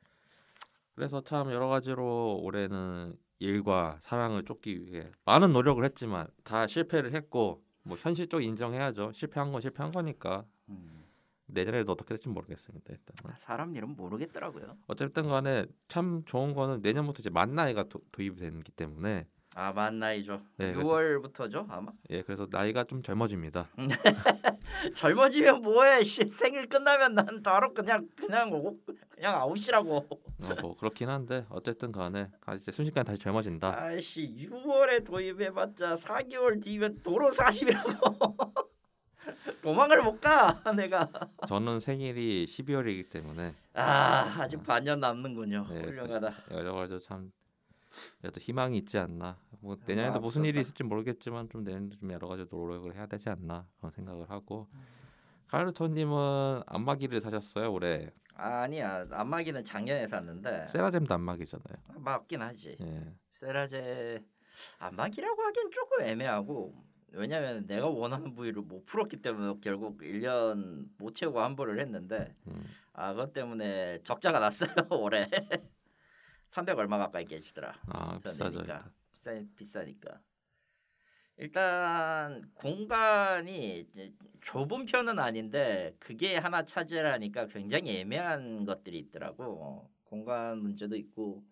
그래서 참 여러 가지로 올해는 일과 사랑을 쫓기 위해 많은 노력을 했지만 다 실패를 했고 뭐 현실적 인정해야죠. 실패한 건 실패한 거니까 음. 내년에도 어떻게 될지 모르겠습니다. 일단 아, 사람 일은 모르겠더라고요. 어쨌든 간에 참 좋은 거는 내년부터 이제 만 나이가 도, 도입이 되기 때문에 아 만 나이죠. 네, 그래서- 6월부터죠 아마. 예 그래서 나이가 좀 젊어집니다. *laughs* 젊어지면 뭐해? 씨, 생일 끝나면 난 바로 그냥 그냥 오, 그냥 아웃이라고. 어, 뭐 그렇긴 한데 어쨌든 간에 아, 이제 순식간에 다시 젊어진다. 아이씨 6월에 도입해봤자 4개월 뒤면 도로 40이라고. *laughs* *laughs* 도망을 못 가 *laughs* 내가. 저는 생일이 12월이기 때문에 아 아직 반년 남는군요. 네, 훌륭하다. 여러 가지로 참 그래도 희망이 있지 않나. 뭐 아, 내년에도 무슨 일이. 있을지 모르겠지만 좀 내년도 좀 여러 가지 노력을 해야 되지 않나 그런 생각을 하고 카르토님은 안마기를 사셨어요 올해. 아니야 안마기는 작년에 샀는데 세라젬도 안마기잖아요. 맞긴 하지. 예. 세라제 안마기라고 하긴 조금 애매하고 왜냐면 내가 원하는 부위를 못 풀었기 때문에 결국 1년 못 채우고 환불을 했는데 음. 아 그것 때문에 적자가 났어요 *laughs* 올해 300 얼마 가까이 깨지더라 아 비싸죠. 비싸, 비싸니까 일단 공간이 좁은 편은 아닌데 그게 하나 차지하니까 굉장히 애매한 것들이 있더라고 공간 문제도 있고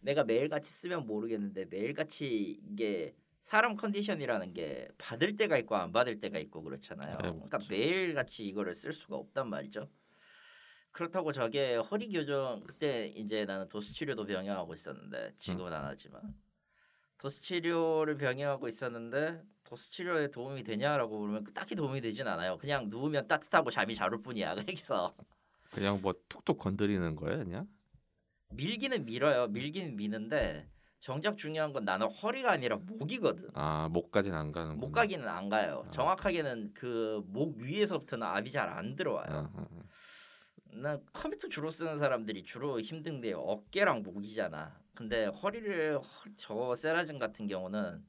내가 매일같이 쓰면 모르겠는데 매일같이 이게 사람 컨디션이라는 게 받을 때가 있고 안 받을 때가 있고 그렇잖아요 네, 그러니까 그렇죠. 매일 같이 이거를 쓸 수가 없단 말이죠 그렇다고 저게 허리 교정 그때 이제 나는 도수 치료도 병행하고 있었는데 지금은 안 하지만 도수 치료를 병행하고 있었는데 도수 치료에 도움이 되냐라고 물으면 딱히 도움이 되진 않아요. 그냥 누우면 따뜻하고 잠이 잘 올 뿐이야. *laughs* 그래서 그냥 뭐 툭툭 건드리는 거예요, 그냥? 밀기는 밀어요. 밀기는 미는데 정작 중요한 건 나는 허리가 아니라 목이거든. 아 목까지는 안 가는. 목 가기는 안 가요. 아. 정확하게는 그 목 위에서부터는 압이 잘 안 들어와요. 아, 아, 아. 나 컴퓨터 주로 쓰는 사람들이 주로 힘든 게 어깨랑 목이잖아. 근데 허리를 허- 저 세라즘 같은 경우는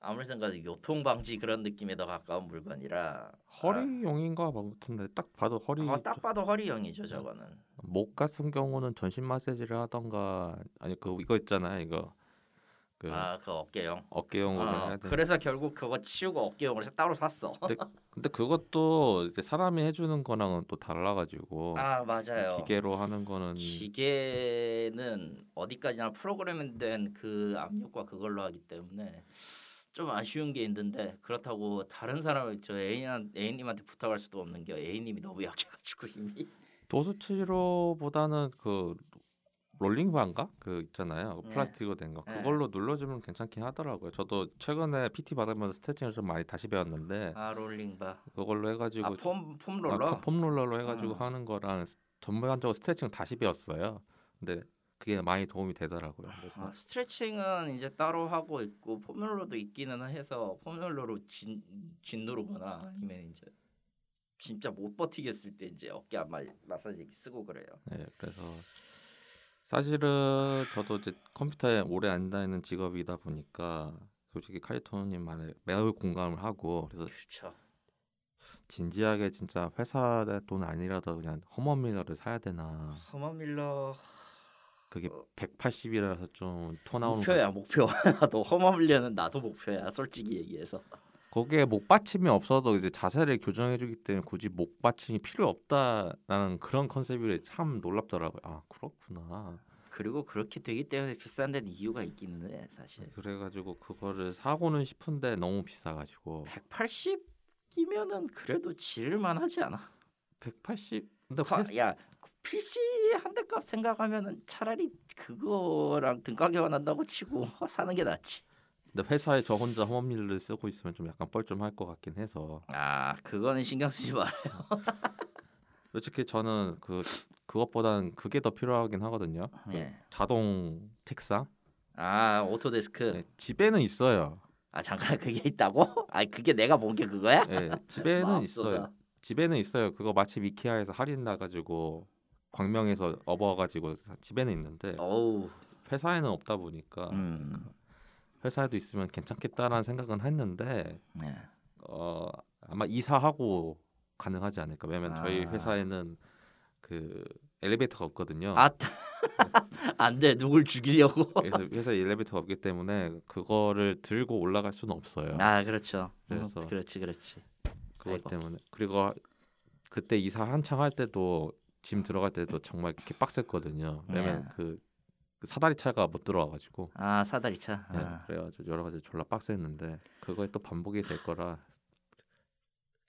아무리 생각해도 요통 방지 그런 느낌에 더 가까운 물건이라 허리용인가 뭐 같은데 딱 봐도 허리 아, 딱 봐도 허리형이죠 저거는. 목 같은 경우는 전신 마사지를 하던가 아니 그 이거 있잖아요 이거 그 아 그 어깨형. 어깨용으로 어, 해야 돼. 그래서 결국 그거 치우고 어깨용을 따로 샀어. 근데 그것도 이제 사람이 해주는 거랑은 또 달라가지고 아 맞아요. 기계로 하는 거는 기계는 어디까지나 프로그램된 그 압력과 그걸로 하기 때문에 좀 아쉬운 게 있는데 그렇다고 다른 사람을 저 애인 애인님한테 부탁할 수도 없는 게 애인님이 너무 *laughs* 약해가지고 이미 도수 치료보다는 그 롤링바인가 그 있잖아요 그 네. 플라스틱으로 된거 네. 그걸로 눌러주면 괜찮긴 하더라고요. 저도 최근에 PT 받으면서 스트레칭을 좀 많이 다시 배웠는데 아 롤링바 그걸로 해가지고 아 폼 폼 아, 롤러 폼 롤러로 해가지고 어. 하는 거랑 스- 전반적으로 스트레칭을 다시 배웠어요. 근데 그게 많이 도움이 되더라고요. 그래서 아, 스트레칭은 이제 따로 하고 있고 폼 롤러도 있기는 해서 폼 롤러로 진, 진 누르거나 아니면 이제 진짜 못 버티겠을 때 이제 어깨 마사지 쓰고 그래요. 네, 그래서 사실은 저도 이제 컴퓨터에 오래 앉아 있는 직업이다 보니까 솔직히 카이토님 말에 매우 공감을 하고 그래서 그렇죠. 진지하게 진짜 회사 돈 아니라도 그냥 허먼밀러를 사야 되나 허먼 밀러 그게 180이라서 좀 토 나오는 목표야 목표. *laughs* 나도 허먼 밀러는 나도 목표야. 솔직히 얘기해서. 거기에 목받침이 없어도 이제 자세를 교정해주기 때문에 굳이 목받침이 필요 없다라는 그런 컨셉이 참 놀랍더라고요. 아 그렇구나. 그리고 그렇게 되기 때문에 비싼 데는 이유가 있기는 해 사실. 그래가지고 그거를 사고는 싶은데 너무 비싸가지고 180이면은 그래도 지를만 하지 않아? 180. 근데 파, 회- 야 PC 한 대 값 생각하면은 차라리 그거랑 등가교환한다고 치고 *laughs* 사는 게 낫지. 근데 회사에 저 혼자 허먼밀러를 쓰고 있으면 좀 약간 뻘쭘할 것 같긴 해서 아 그거는 신경 쓰지 마. *laughs* 솔직히 저는 그 그것보다는 그게 더 필요하긴 하거든요. 그 예. 자동 책상 아 오토데스크. 네, 집에는 있어요. 아 잠깐 그게 있다고? *laughs* 아 그게 내가 본 게 그거야? 네, 집에는 맙소사. 있어요. 집에는 있어요. 그거 마침 이케아에서 할인 나가지고 광명에서 업어가지고 사- 집에는 있는데 어우. 회사에는 없다 보니까 음. 회사에도 있으면 괜찮겠다라는 생각은 했는데 네. 어, 아마 이사하고 가능하지 않을까. 왜냐면 저희 아. 회사에는 그 엘리베이터가 없거든요. 아 *laughs* 안돼 누굴 죽이려고? *laughs* 그래서 회사에 엘리베이터가 없기 때문에 그거를 들고 올라갈 수는 없어요. 아 그렇죠. 그래서- 음, 그렇지 그렇지. 그것 아이고. 때문에 그리고 그때 이사 한창 할 때도 짐 들어갈 때도 정말 이렇게 빡셌거든요. 왜냐면 네. 그, 그 사다리 차가 못 들어와가지고 아 사다리 차. 네, 아. 그래가지고 여러 가지 졸라 빡셌는데 그거에 또 반복이 될 거라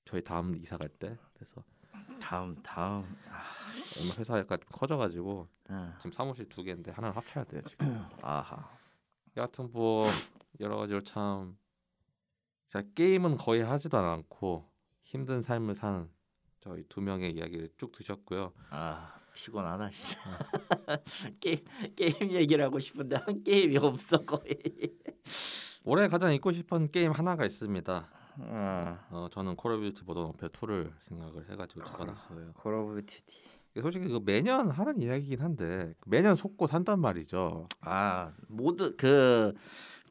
저희 다음 이사 갈 때 그래서 다음 다음. 아, 회사 약간 커져가지고 음. 지금 사무실 두 개인데 하나를 합쳐야 돼요 지금. *clears throat* 아하. 여하튼 뭐 여러 가지로 참 제가 게임은 거의 하지도 않고 힘든 삶을 사는 저희 두 명의 이야기를 쭉 드셨고요. 아 피곤하다 진짜. *laughs* 게 게임 얘기를 하고 싶은데 한 게임이 없어 거의. 올해 가장 잊고 싶은 게임 하나가 있습니다. 어. 어, 저는 콜 오브 듀티 모던 워페어 2를 생각을 해가지고 적어놨어요. 콜 오브 듀티. 솔직히 그 매년 하는 이야기긴 한데 매년 속고 산단 말이죠. 아 모두 그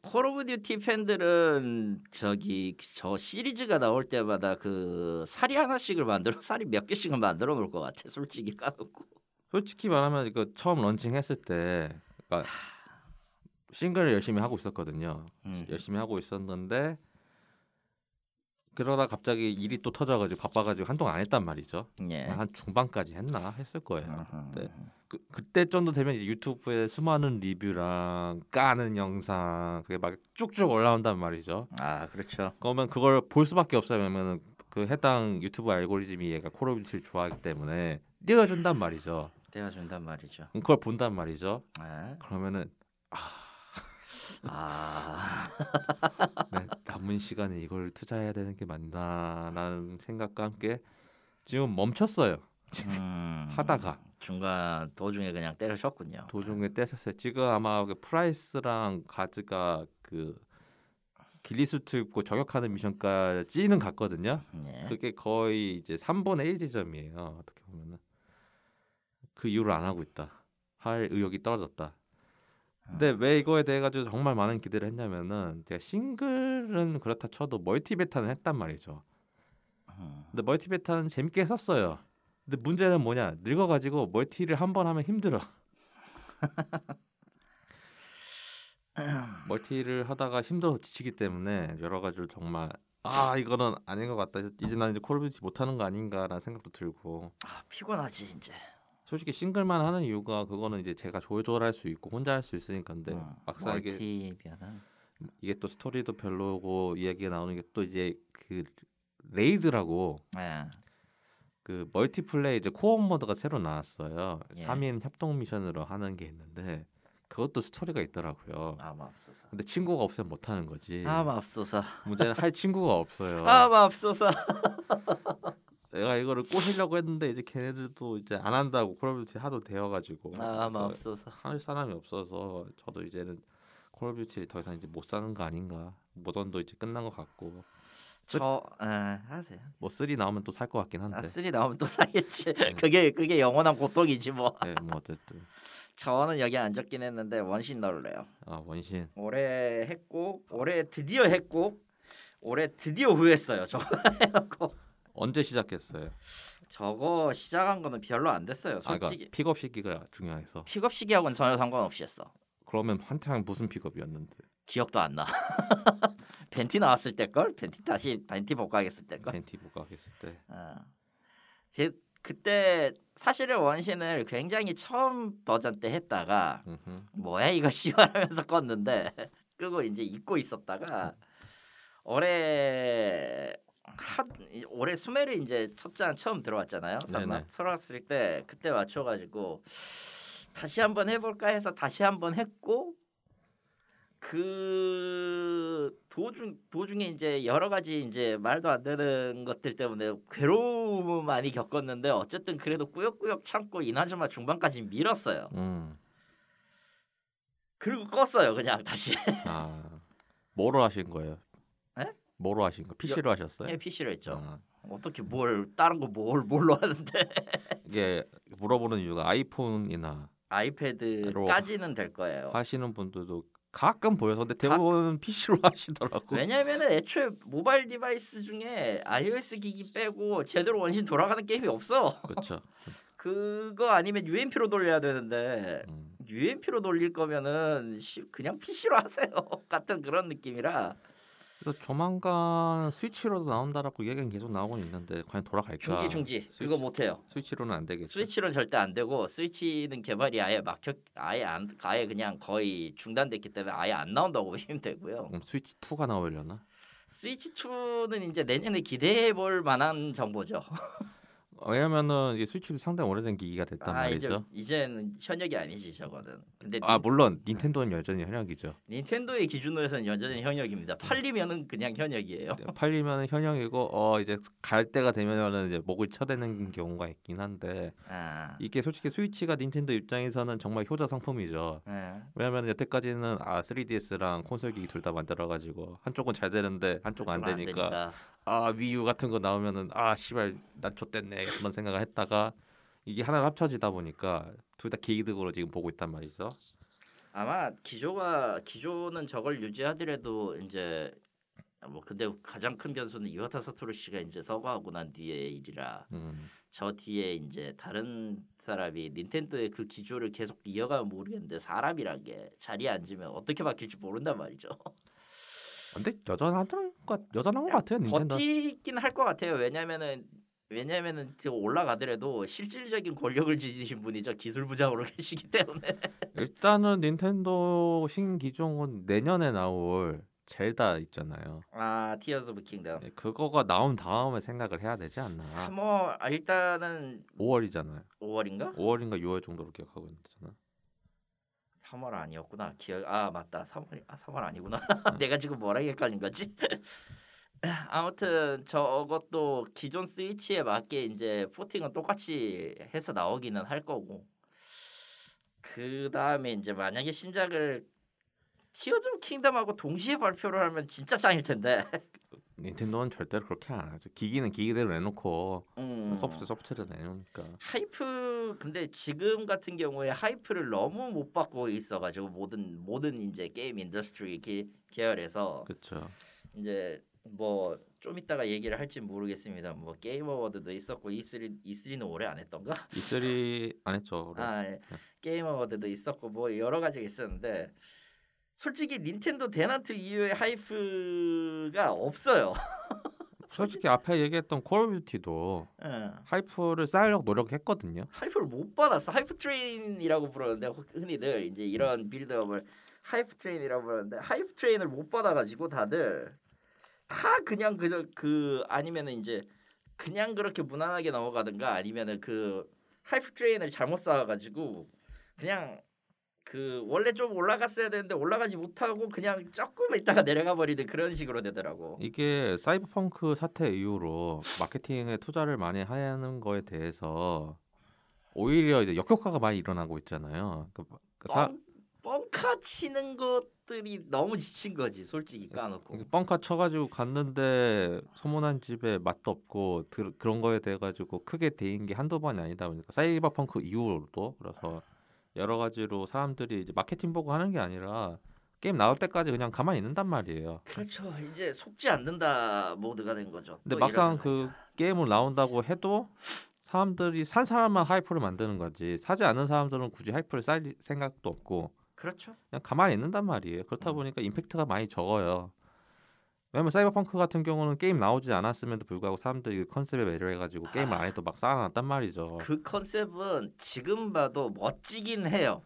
콜 오브 듀티 팬들은 저기 저 시리즈가 나올 때마다 그 사리 하나씩을 만들어 사리 몇 개씩은 만들어 놓을 것 같아 솔직히 까놓고 솔직히 말하면 이거 처음 런칭했을 때 그러니까 싱글을 열심히 하고 있었거든요. 음. 열심히 하고 있었는데 그러다 갑자기 일이 또 터져가지고 바빠가지고 한동안 안 했단 말이죠. 예. 한 중반까지 했나 했을 거예요. 어허. 네. 그 그때 정도 되면 이제 유튜브에 수많은 리뷰랑 까는 영상 그게 막 쭉쭉 올라온단 말이죠. 아 그렇죠 그러면 그걸 볼 수밖에 없어요. 왜냐면 그 해당 유튜브 알고리즘이 얘가 콜 오브 듀티를 좋아하기 때문에 띄워준단 말이죠. 띄워준단 말이죠 그걸 본단 말이죠. 아, 그러면은 아. *laughs* 네, 남은 시간에 이걸 투자해야 되는 게 맞나라는 생각과 함께 지금 멈췄어요. 음, 하다가. 중간 도중에 그냥 때려쳤군요 도중에 떼셨어요. 지금 아마 그 프라이스랑 가즈가 그 길리수트 입고 저격하는 미션까지는 갔거든요. 예. 그게 거의 이제 3분의 1 지점이에요. 어떻게 보면은 그 이후로 안 하고 있다. 할 의욕이 떨어졌다. 근데 왜 이거에 대해 가지고 정말 많은 기대를 했냐면은 제가 싱글은 그렇다 쳐도 멀티 베타는 했단 말이죠. 음. 근데 멀티 베타는 재밌게 했었어요. 근데 문제는 뭐냐? 늙어가지고 멀티를 한 번 하면 힘들어. *laughs* 멀티를 하다가 힘들어서 지치기 때문에 여러 가지로 정말 아 이거는 아닌 것 같다. 이제 난 이제 콜 오브 듀티 못하는 거 아닌가라는 생각도 들고 아, 피곤하지 이제 솔직히 싱글만 하는 이유가 그거는 이제 제가 조절할 수 있고 혼자 할 수 있으니까인데 음, 막상 이게 이게 또 스토리도 별로고 이야기가 나오는 게 또 이제 그 레이드라고 예. 그 멀티플레이 이제 co-op 모드가 새로 나왔어요. 예. 3인 협동 미션으로 하는 게 있는데 그것도 스토리가 있더라고요. 아 맙소사 근데 친구가 없으면 못 하는 거지. 아 맙소사 문제는 할 친구가 없어요. 아 맙소사 내가 이거를 꼬시려고 했는데 이제 걔네들도 이제 안 한다고 콜 오브 듀티 하도 데여가지고. 아 맙소사 할 사람이 없어서 저도 이제는 콜 오브 듀티 더 이상 이제 못 사는 거 아닌가. 모던도 이제 끝난 것 같고. 저 에, 하세요. 뭐 three 나오면 또 살 것 같긴 아 한데. three 나오면 또 사겠지. 네. *laughs* 그게 그게 영원한 고통이지 뭐. 네, 뭐 어쨌든. 저는 여기 안 적긴 했는데 원신 넣을래요. 아 원신. 올해 했고 올해 드디어 했고 올해 드디어 후회했어요. 저거 *laughs* 해놓고 언제 시작했어요? 저거 시작한 거는 별로 안 됐어요. 아, 그러니까 솔직히 픽업 시기가 중요해서. 픽업 시기하고는 전혀 상관없이 했어. 그러면 한창 무슨 픽업이었는데? 기억도 안 나. *laughs* 벤티 나왔을 때 걸? 벤티 다시 벤티 복구하겠을 때 걸? 벤티 복학했을 때. 어. 제 그때 사실은 원신을 굉장히 처음 버전 때 했다가. 뭐야 이거 씨발하면서 껐는데 끄고 이제 잊고 있었다가 올해 한 올해 수메르 이제 첫장 처음 들어왔잖아요. 들어왔을 때 그때 맞춰가지고 다시 한번 해볼까 해서 다시 한번 했고 그 도중 도중에 이제 여러 가지 이제 말도 안 되는 것들 때문에 괴로움을 많이 겪었는데 어쨌든 그래도 꾸역꾸역 참고 이나즈마 중반까지 밀었어요. 음. 그리고 껐어요 그냥 다시. *laughs* 아. 뭐로 하신 거예요? 에? 뭐로 하신 거? PC로 하셨어요? 예, PC로 했죠. 아, 어떻게 뭘 다른 거 뭘 뭘로 하는데 *laughs* 이게 물어보는 이유가 아이폰이나 아이패드까지는 될 거예요. 하시는 분들도 가끔 보여서 근데 대부분 PC로 *laughs* 하시더라고. 왜냐면은 애초에 모바일 device 중에 iOS 기기 빼고 제대로 원신 돌아가는 게임이 없어. 그렇죠. *laughs* 그거 아니면 UMPC로 돌려야 되는데 음. UMPC로 돌릴 거면은 시- 그냥 PC로 하세요. 같은 그런 느낌이라 그래서 조만간 스위치로도 나온다라고 얘기는 계속 나오고 있는데 과연 돌아갈까? 중지 중지 그거 스위치- 못 해요. 스위치로는 안 되겠죠. 스위치로는 절대 안 되고 스위치는 개발이 아예 막혀 아예 안 아예 그냥 거의 중단됐기 때문에 아예 안 나온다고 *laughs* 보시면 되고요. 그럼 스위치 2가 나오려나? 스위치 2는 이제 내년에 기대해 볼 만한 정보죠. *laughs* 왜냐면은 이게 스위치도 상당히 오래된 기기가 됐단 아 이제 말이죠. 이제 는 현역이 아니지 저거는. 근데 아 닌- 물론 닌텐도는 여전히 현역이죠. 닌텐도의 기준으로 해서는 여전히 현역입니다. 팔리면은 그냥 현역이에요. 팔리면 현역이고 어 이제 갈 때가 되면은 이제 목을 쳐대는 경우가 있긴 한데 아, 이게 솔직히 스위치가 닌텐도 입장에서는 정말 효자 상품이죠. 예. 왜냐면 여태까지는 아 3DS랑 콘솔 기기 둘 다 만들어가지고 한쪽은 잘 되는데 한쪽은 안좀 되니까 아 위유 같은 거 나오면은 아 씨발 난 좆됐네 그런 생각을 했다가 이게 하나 합쳐지다 보니까 둘 다 개이득으로 지금 보고 있단 말이죠. 아마 기조가 기조는 저걸 유지하더라도 이제 뭐 근데 가장 큰 변수는 이와타 사토루 씨가 이제 서거하고 난 뒤의 일이라 음. 저 뒤에 이제 다른 사람이 닌텐도의 그 기조를 계속 이어가면 모르겠는데 사람이란 게 자리에 앉으면 어떻게 바뀔지 모른단 말이죠. *laughs* 근데 여전한 것 여전한 것 같아요 닌텐도. 버티긴 할 것 같아요. 왜냐면은 왜냐면은 지금 올라가더라도 실질적인 권력을 지니신 분이죠. 기술 부장으로 *laughs* 계시기 때문에. 일단은 닌텐도 신기종은 내년에 나올 젤다 있잖아요. 아 티어스 오브 킹덤. 예, 그거가 나온 다음에 생각을 해야 되지 않나. 3월 아, 일단은 5월이잖아요. 5월인가? 5월인가 6월 정도로 기억하고 있잖아. 3월 아니었구나. 기억 아 맞다. 3월 아 3월 아니구나. *laughs* 내가 지금 뭐랑 헷갈린 거지? *laughs* 아무튼 저것도 기존 스위치에 맞게 이제 포팅은 똑같이 해서 나오기는 할 거고 그 다음에 이제 만약에 신작을 티어즈 킹덤하고 동시에 발표를 하면 진짜 짱일 텐데. *laughs* 닌텐도는 절대로 그렇게 안 하죠. 기기는 기기대로 내놓고 음. 소프트 소프트를 내놓으니까. hype 근데 지금 같은 경우에 hype를 너무 못 받고 있어가지고 모든 모든 이제 게임 industry 기, 계열에서 그렇죠. 이제 뭐 좀 이따가 얘기를 할지 모르겠습니다. 뭐 게임 어워드도 있었고 E3 E3는 올해 안 했던가? E3 안 했죠. 올해. 아 예. 게임 어워드도 있었고 뭐 여러 가지가 있었는데 솔직히 닌텐도 대난투 이후에 hype가 없어요. *laughs* 솔직히 앞에 얘기했던 콜 오브 듀티도 예. hype를 쌓으려고 노력했거든요. hype를 못 받았어. hype train이라고 부르는데 흔히들 이제 이런 빌드업을 hype train이라고 부르는데 hype train을 못 받아가지고 다들 다 그냥 그저 그 아니면은 이제 그냥 그렇게 무난하게 넘어가든가 아니면은 그 hype train을 잘못 쌓아가지고 그냥 그 원래 좀 올라갔어야 되는데 올라가지 못하고 그냥 조금 있다가 내려가 버리는 그런 식으로 되더라고. 이게 사이버펑크 사태 이후로 마케팅에 투자를 많이 하는 거에 대해서 오히려 이제 역효과가 많이 일어나고 있잖아요. 그, 그 사, 뻥, 뻥카 치는 것들이 너무 지친 거지 솔직히 까놓고. 이게 뻥카 쳐가지고 갔는데 소문난 집에 맛도 없고 드, 그런 거에 대해 가지고 크게 대인 게 한두 번이 아니다 보니까 사이버펑크 이후로도 그래서 여러 가지로 사람들이 이제 마케팅 보고 하는 게 아니라 게임 나올 때까지 그냥 가만히 있는단 말이에요. 그렇죠. 이제 속지 않는다 모드가 된 거죠. 근데 또 막상 그. 게임을 나온다고 해도 사람들이 산 사람만 hype를 만드는 거지 사지 않는 사람들은 굳이 hype를 쌓을 생각도 없고 그렇죠. 그냥 가만히 있는단 말이에요. 그렇다 음. 보니까 임팩트가 많이 적어요. 왜냐면 사이버펑크 같은 경우는 게임 나오지 않았음에도 불구하고 사람들이 그 컨셉에 매료해가지고 게임을 안 해도 막 쌓아놨단 말이죠. 그 컨셉은 지금 봐도 멋지긴 해요.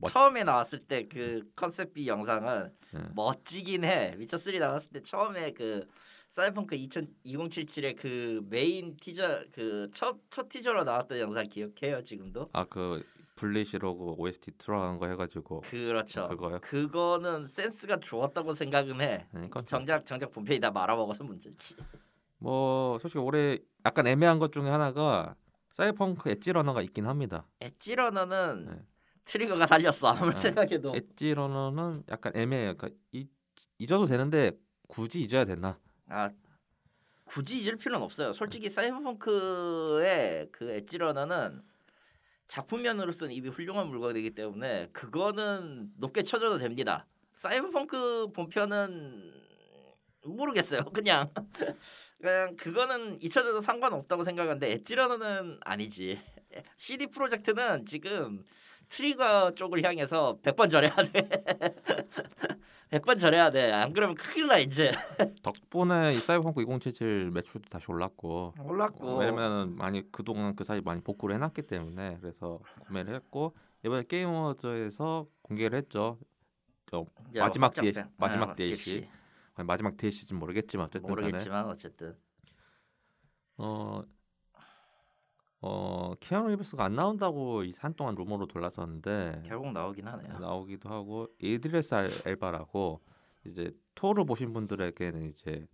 멋- 처음에 나왔을 때 그 컨셉비 영상은 네. 멋지긴 해. 위쳐 3 나왔을 때 처음에 그 사이버펑크 2077의 그 메인 티저 그 첫 첫 티저로 나왔던 영상 기억해요 지금도? 아그 블리시로그 OST 들어간 거 해가지고 그렇죠. 그거요? 그거는 센스가 좋았다고 생각은 해. 그러니까 정작 정작 본편이 다 말아먹어서 문제지. 뭐 솔직히 올해 약간 애매한 것 중에 하나가 사이버펑크 엣지 러너가 있긴 합니다. 엣지 러너는 네. 트리거가 살렸어 아무리 네. 생각해도. 엣지 러너는 약간 애매해요. 그러니까 이, 잊어도 되는데 굳이 잊어야 되나? 아 굳이 잊을 필요는 없어요. 솔직히 사이버펑크의 그 엣지 러너는 작품면으로서는 이미 훌륭한 물건이기 때문에 그거는 높게 쳐줘도 됩니다. 사이버펑크 본편은 모르겠어요. *laughs* 그냥 그냥 그거는 잊혀져도 상관없다고 생각하는데 엣지 러너는 아니지. *laughs* CD 프로젝트는 지금 트리거 쪽을 향해서 100번 절해야 돼. *laughs* 100번 절해야 돼. 안 그러면 큰일 나 이제. *laughs* 덕분에 이 사이버펑크 2077 매출도 다시 올랐고 올랐고. 어, 왜냐면 많이 그동안 그 사이 많이 복구를 해놨기 때문에 그래서 구매를 했고 이번에 게임 어워즈에서 공개를 했죠. 마지막. DLC, 마지막 아, DLC. 마지막 DLC인지 모르겠지만 어쨌든 모르겠지만 어쨌든 어, 어 키아누 리브스가 안 나온다고 이 한동안 루머로 돌았었는데 결국 나오긴 하네요. 나오기도 하고 이드레스 알- 엘바라고 이제 토르 보신 분들에게는 이제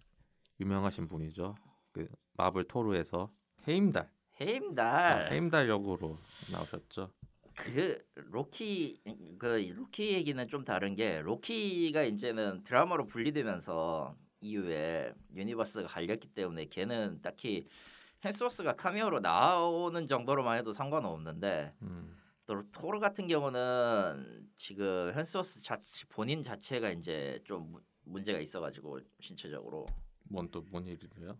유명하신 분이죠. 그 마블 토르에서 헤임달 아, 헤임달 헤임달 역으로 나오셨죠. 그 로키 그 로키 얘기는 좀 다른 게 로키가 이제는 드라마로 분리되면서 이후에 universe가 갈렸기 때문에 걔는 딱히 헴스워스가 카메오로 나오는 정도로만 해도 상관은 없는데 음, 또 토르 같은 경우는 지금 헴스워스 자체 본인 자체가 이제 좀 무- 문제가 있어가지고 신체적으로 뭔 또 뭔 일이래요?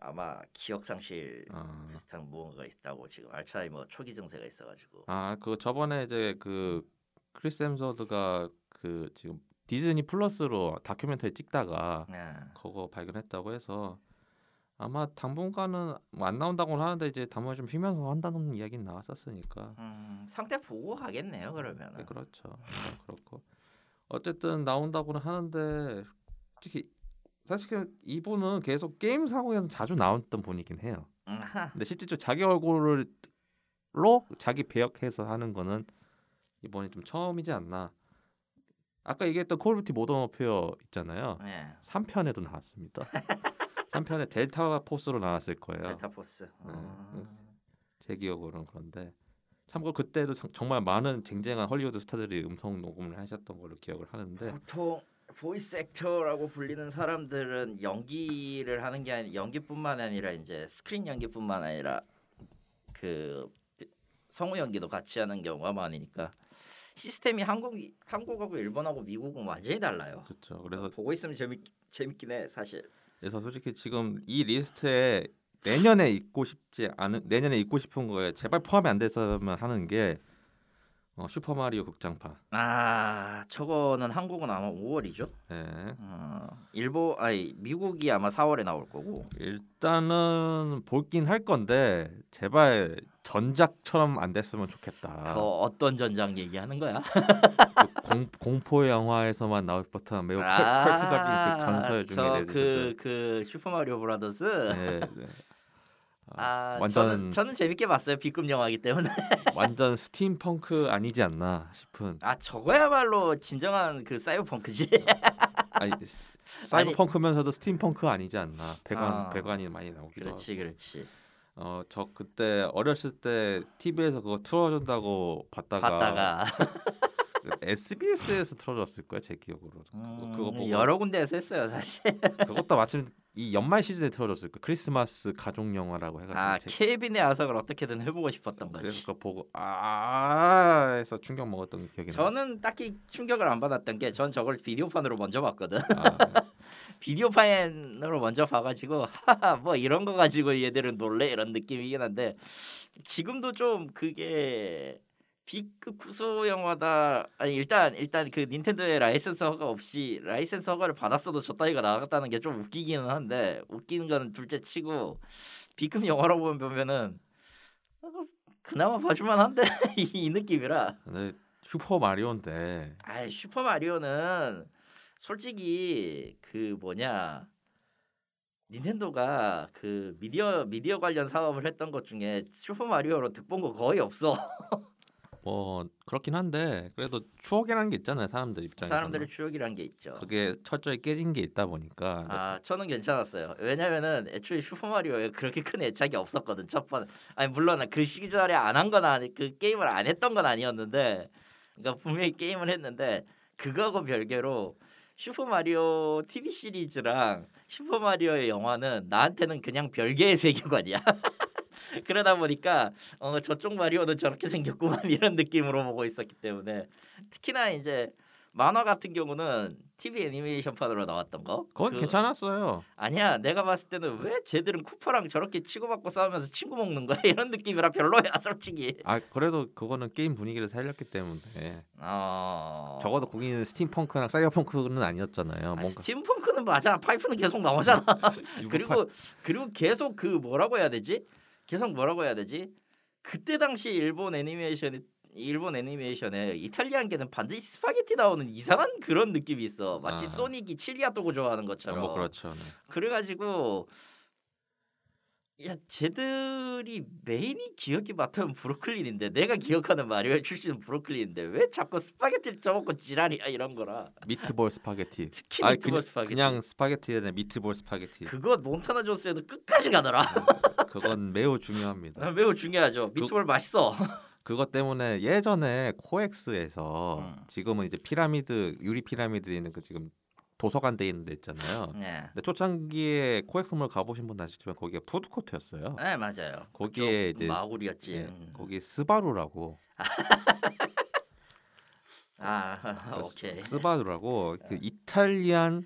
아마 기억 상실 아, 비슷한 무언가가 있다고 지금 알츠하이머 초기 증세가 있어가지고 아, 그 저번에 이제 그 크리스 헴스워스가 그 지금 디즈니 플러스로 다큐멘터리 찍다가 네. 그거 발견했다고 해서 아마 당분간은 뭐 안 나온다고는 하는데 이제 담을 좀 쉬면서 한다는 이야기는 나왔었으니까 음, 상태 보고 하겠네요 그러면은 네, 그렇죠. 네, 그렇고 어쨌든 나온다고는 하는데 솔직히 사실 이분은 계속 게임 상황에서 자주 나왔던 분이긴 해요. 음하. 근데 실질적으로 자기 얼굴로 자기 배역해서 하는 거는 이번이 좀 처음이지 않나. 아까 얘기했던 콜 오브 듀티 모던 워페어 있잖아요. 네. 3편에도 나왔습니다. *laughs* 3편에 델타 포스로 나왔을 거예요. 델타 포스 어. 네. 제 기억으로는 그런데 참고로 그때도 정- 정말 많은 쟁쟁한 헐리우드 스타들이 음성 녹음을 하셨던 걸로 기억을 하는데 보통 voice actor라고 불리는 사람들은 연기를 하는 게 아니 연기뿐만 아니라 이제 스크린 연기뿐만 아니라 그 성우 연기도 같이 하는 경우가 많으니까 시스템이 한국 한국하고 일본하고 미국은 완전히 달라요. 그렇죠. 그래서 보고 있으면 재밌 재밌긴 해 사실. 그래서 솔직히 지금 이 리스트에 내년에 잊고 싶지 않은 내년에 잊고 싶은 거에 제발 포함이 안 됐으면 하는 게 어, 슈퍼 마리오 극장판. 아 저거는 한국은 아마 5월이죠. 네. 어, 일본 아니 미국이 아마 4월에 나올 거고. 일단은 보긴 할 건데 제발 전작처럼 안 됐으면 좋겠다. 그 어떤 전작 얘기하는 거야? 그 공, 공포 영화에서만 나올 법한 매우 컬- 컬트적인 그 전설 중에 아, 레전드. 저그그 슈퍼 마리오 브라더스. 네, 네. 아 완전 저는, 저는 재밌게 봤어요 B급 영화이기 때문에. *laughs* 완전 스팀펑크 아니지 않나 싶은. 아 저거야말로 진정한 그 사이버펑크지. *laughs* 아니 사이버펑크면서도 스팀펑크 아니지 않나. 배관 아. 배관이 많이 나오기도 하고. 그렇지 그렇지. 어 저 그때 어렸을 때 TV에서 그거 틀어 준다고 봤다가, 봤다가 *laughs* SBS에서 틀어줬을 거야 제 기억으로. 음, 그거 보고 여러 군데에서 했어요 사실. 그것도 마침 이 연말 시즌에 틀어줬을 거야. 크리스마스 가족 영화라고 해가지고. 아 제- 케빈의 아석을 어떻게든 해보고 싶었던 그래서 거지. 그거 보고 아 회사에서 충격 먹었던 기억이 나요. 저는 딱히 충격을 안 받았던 게 전 저걸 비디오판으로 먼저 봤거든. 아, *laughs* 비디오판으로 먼저 봐가지고 하하 뭐 이런 거 가지고 얘들은 놀래 이런 느낌이긴 한데 지금도 좀 그게 B급 구소 영화다. 아니 일단 일단 그 닌텐도의 라이센스 허가 없이 라이센스 허가를 받았어도 저 따위가 나갔다는 게 좀 웃기기는 한데 웃기는 거는 둘째 치고 B급 영화라고 보면은 어, 그나마 봐줄만한데 *laughs* 이, 이 느낌이라. 근데 슈퍼 마리오인데 아 슈퍼 마리오는 솔직히 그 뭐냐 닌텐도가 그 미디어 미디어 관련 사업을 했던 것 중에 슈퍼 마리오로 득본 거 거의 없어. *laughs* 뭐 그렇긴 한데 그래도 추억이라는 게 있잖아요 사람들 입장에서 사람들의 추억이란 게 있죠. 그게 철저히 깨진 게 있다 보니까 아 저는 괜찮았어요. 왜냐면은 애초에 슈퍼 마리오에 그렇게 큰 애착이 없었거든 첫 번. 아니 물론 그 시절에 안 한 건 아니 그 게임을 안 했던 건 아니었는데, 그러니까 분명히 게임을 했는데 그거하고 별개로 슈퍼 마리오 TV 시리즈랑 슈퍼 마리오의 영화는 나한테는 그냥 별개의 세계관이야. *laughs* *laughs* 그러다 보니까 어 저쪽 마리오는 저렇게 생겼구만 *laughs* 이런 느낌으로 보고 있었기 때문에. 특히나 이제 만화 같은 경우는 TV 애니메이션판으로 나왔던 거? 그건 그- 괜찮았어요. 아니야. 내가 봤을 때는 왜 쟤들은 쿠퍼랑 저렇게 치고받고 싸우면서 친구 먹는 거야? *laughs* 이런 느낌이라 별로야 솔직히. 아 그래도 그거는 게임 분위기를 살렸기 때문에. 어... 적어도 거기는 스팀펑크나 사이버펑크는 아니었잖아요. 아, 뭔가 스팀펑크는 맞아. 파이프는 계속 나오잖아. 그리고 그리고 계속 그 뭐라고 해야 되지 계속 뭐라고 해야 되지 그때 당시 일본 애니메이션이 일본 애니메이션에 이탈리안계는 반드시 스파게티 나오는 이상한 그런 느낌이 있어 마치 아. 소닉이 칠리도그 좋아하는 아, 것처럼 뭐 그렇죠. 네. 그래가지고 야 쟤들이 메인이 기억이 맞으면 브루클린인데 내가 기억하는 마리오 출신은 브루클린인데 왜 자꾸 스파게티를 써먹고 지랄이야 이런 거라 미트볼 스파게티. 특히 아니, 미트볼 그냥, 스파게티 그냥 스파게티에 미트볼 스파게티. 그거 몬타나 존스에도 끝까지 가더라 그건 매우 중요합니다. *laughs* 매우 중요하죠 미트볼 맛있어 *laughs* 그것 때문에 예전에 코엑스에서 음. 지금은 이제 피라미드 유리 피라미드 있는 그 지금 도서관 돼 있는 데 있잖아요. 네. 근데 초창기에 코엑스몰 가보신 분 아시지만 거기가 푸드코트였어요. 네 맞아요 거기에 이제 마구리였지 예, 음. 거기 스바로라고 *laughs* 아그 *laughs* 오케이 스바로라고 그 이탈리안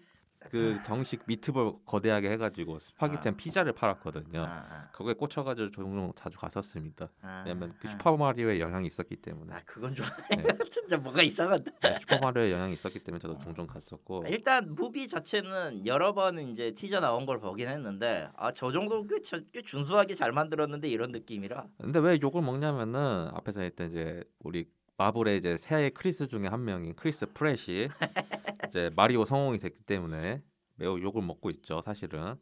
그 정식 미트볼 거대하게 해가지고 스파게티 아. 한 피자를 팔았거든요. 아, 거기에 꽂혀가지고 종종 자주 갔었습니다. 아, 왜냐면 그 아. 슈퍼 마리오의 영향이 있었기 때문에 아 그건 좀 네. *laughs* 진짜 뭔가 이상한데 슈퍼 마리오의 영향이 있었기 때문에 저도 종종 갔었고 일단 무비 자체는 여러 번 이제 티저 나온 걸 보긴 했는데 아 저 정도 꽤, 저- 꽤 준수하게 잘 만들었는데 이런 느낌이라 근데 왜 욕을 먹냐면은 앞에서 했던 이제 우리 마블의 이제 세 크리스 중에 한 명인 크리스 프렛이 이제 마리오 성우가 됐기 때문에 매우 욕을 먹고 있죠 사실은.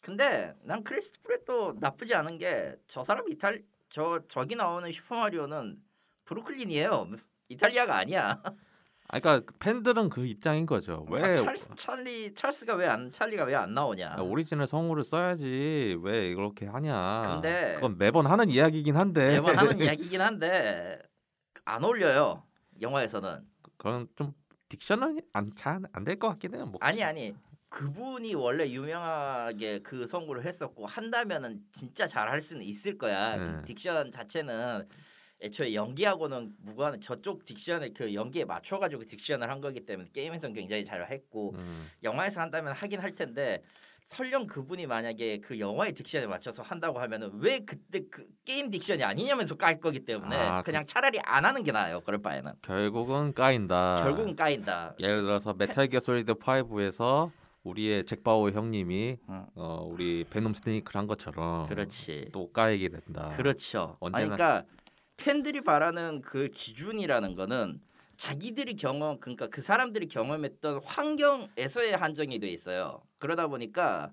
근데 난 크리스 프렛도 나쁘지 않은 게 저 사람 이탈 저 저기 나오는 슈퍼 마리오는 브루클린이에요. 이탈리아가 아니야. 아 *laughs* 그러니까 팬들은 그 입장인 거죠. 왜 아, 찰스, 찰리 찰스가 왜 안 찰리가 왜 안 나오냐. 아, 오리지널 성우를 써야지 왜 이렇게 하냐. 근데 그건 매번 하는 이야기긴 한데. 매번 하는 *laughs* 이야기긴 한데 안 어울려요 영화에서는. 그건 좀 딕션은 안잘안될 것 같긴 해요 뭐. 아니 아니. 그분이 원래 유명하게 그 성우를 했었고 한다면은 진짜 잘 할 수는 있을 거야. 네. 딕션 자체는 애초에 연기하고는 무관한 저쪽 딕션을 그 연기에 맞춰가지고 딕션을 한 거기 때문에 게임에서는 굉장히 잘 했고 음, 영화에서 한다면 하긴 할 텐데 설령 그분이 만약에 그 영화의 딕션에 맞춰서 한다고 하면은 왜 그때 그 게임 딕션이 아니냐면서 깔 거기 때문에 아, 그냥 차라리 안 하는 게 나아요. 그럴 바에는 결국은 까인다 결국은 까인다. 예를 들어서 메탈 기어 솔리드 5에서 우리의 잭 바우어 형님이 응. 어, 우리 베놈 스네이크를 한 것처럼 그렇지. 또 까이게 된다. 그렇죠. 아니, 언제나- 그러니까 팬들이 바라는 그 기준이라는 거는 자기들이 경험 그러니까 그 사람들이 경험했던 환경에서의 한정이 돼 있어요. 그러다 보니까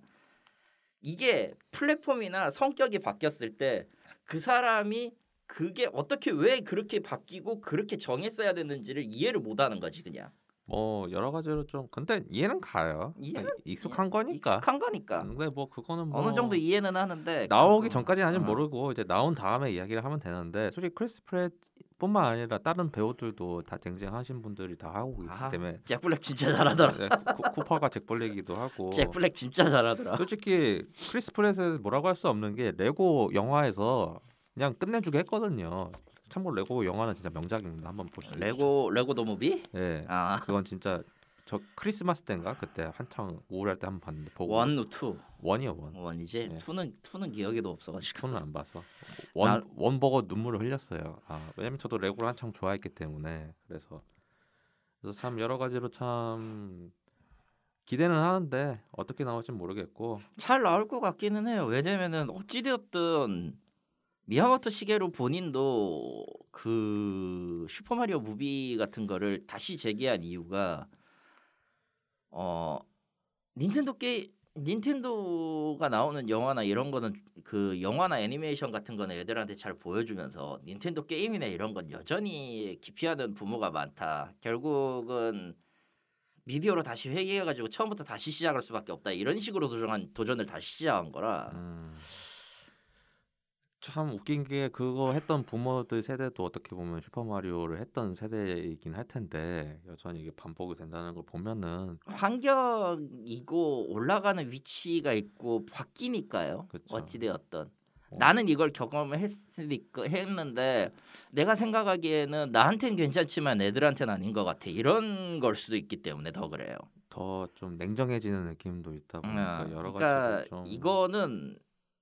이게 플랫폼이나 성격이 바뀌었을 때 그 사람이 그게 어떻게 왜 그렇게 바뀌고 그렇게 정했어야 됐는지를 이해를 못 하는 거지 그냥. 뭐 여러 가지로 좀 근데 이해는 가요. 이해는- 익숙한 거니까. 익숙한 거니까. 근데 뭐 그거는 뭐 어느 정도 이해는 하는데 나오기 전까지는 아직 어. 모르고 이제 나온 다음에 이야기를 하면 되는데 솔직히 크리스 프렛뿐만 아니라 다른 배우들도 다 쟁쟁하신 분들이 다 하고 있기 아, 때문에 잭 블랙 진짜 잘하더라. 네, 쿠- 쿠파가 잭 블랙이기도 하고 *laughs* 잭 블랙 진짜 잘하더라. 솔직히 크리스 프렛에 뭐라고 할 수 없는 게 레고 영화에서 그냥 끝내주게 했거든요. 참고로 레고 영화는 진짜 명작입니다. 한번 보시죠. 레고 레고 the movie? 예. 아 그건 진짜 저 크리스마스 때인가 그때 한창 우울할 때 한번 봤는데 보고 one two one이요 one. one이지 네. two는 two는 기억에도 없어가지고 two는 안 봐서 one 나- one 보고 눈물을 흘렸어요. 아 왜냐면 저도 레고를 한창 좋아했기 때문에 그래서 그래서 참 여러 가지로 참 기대는 하는데 어떻게 나올지 모르겠고 잘 나올 것 같기는 해요. 왜냐면은 어찌되었든 미야모토 시게루 본인도 그 슈퍼 마리오 무비 같은 거를 다시 재개한 이유가 어 닌텐도 게 닌텐도가 나오는 영화나 이런 거는 그 영화나 애니메이션 같은 거는 애들한테 잘 보여주면서 닌텐도 게임이나 이런 건 여전히 기피하는 부모가 많다. 결국은 미디어로 다시 회귀해가지고 처음부터 다시 시작할 수밖에 없다. 이런 식으로 도전한 도전을 다시 시작한 거라. 음, 참 웃긴 게 그거 했던 부모들 세대도 어떻게 보면 슈퍼 마리오를 했던 세대이긴 할 텐데 여전히 이게 반복이 된다는 걸 보면은 환경이고 올라가는 위치가 있고 바뀌니까요. 그쵸. 어찌되었던 어. 나는 이걸 경험했으니까 했는데 내가 생각하기에는 나한테는 괜찮지만 애들한테는 아닌 것 같아. 이런 걸 수도 있기 때문에 더 그래요. 더 좀 냉정해지는 느낌도 있다 보니까 음, 여러 그러니까 가지로 좀 이거는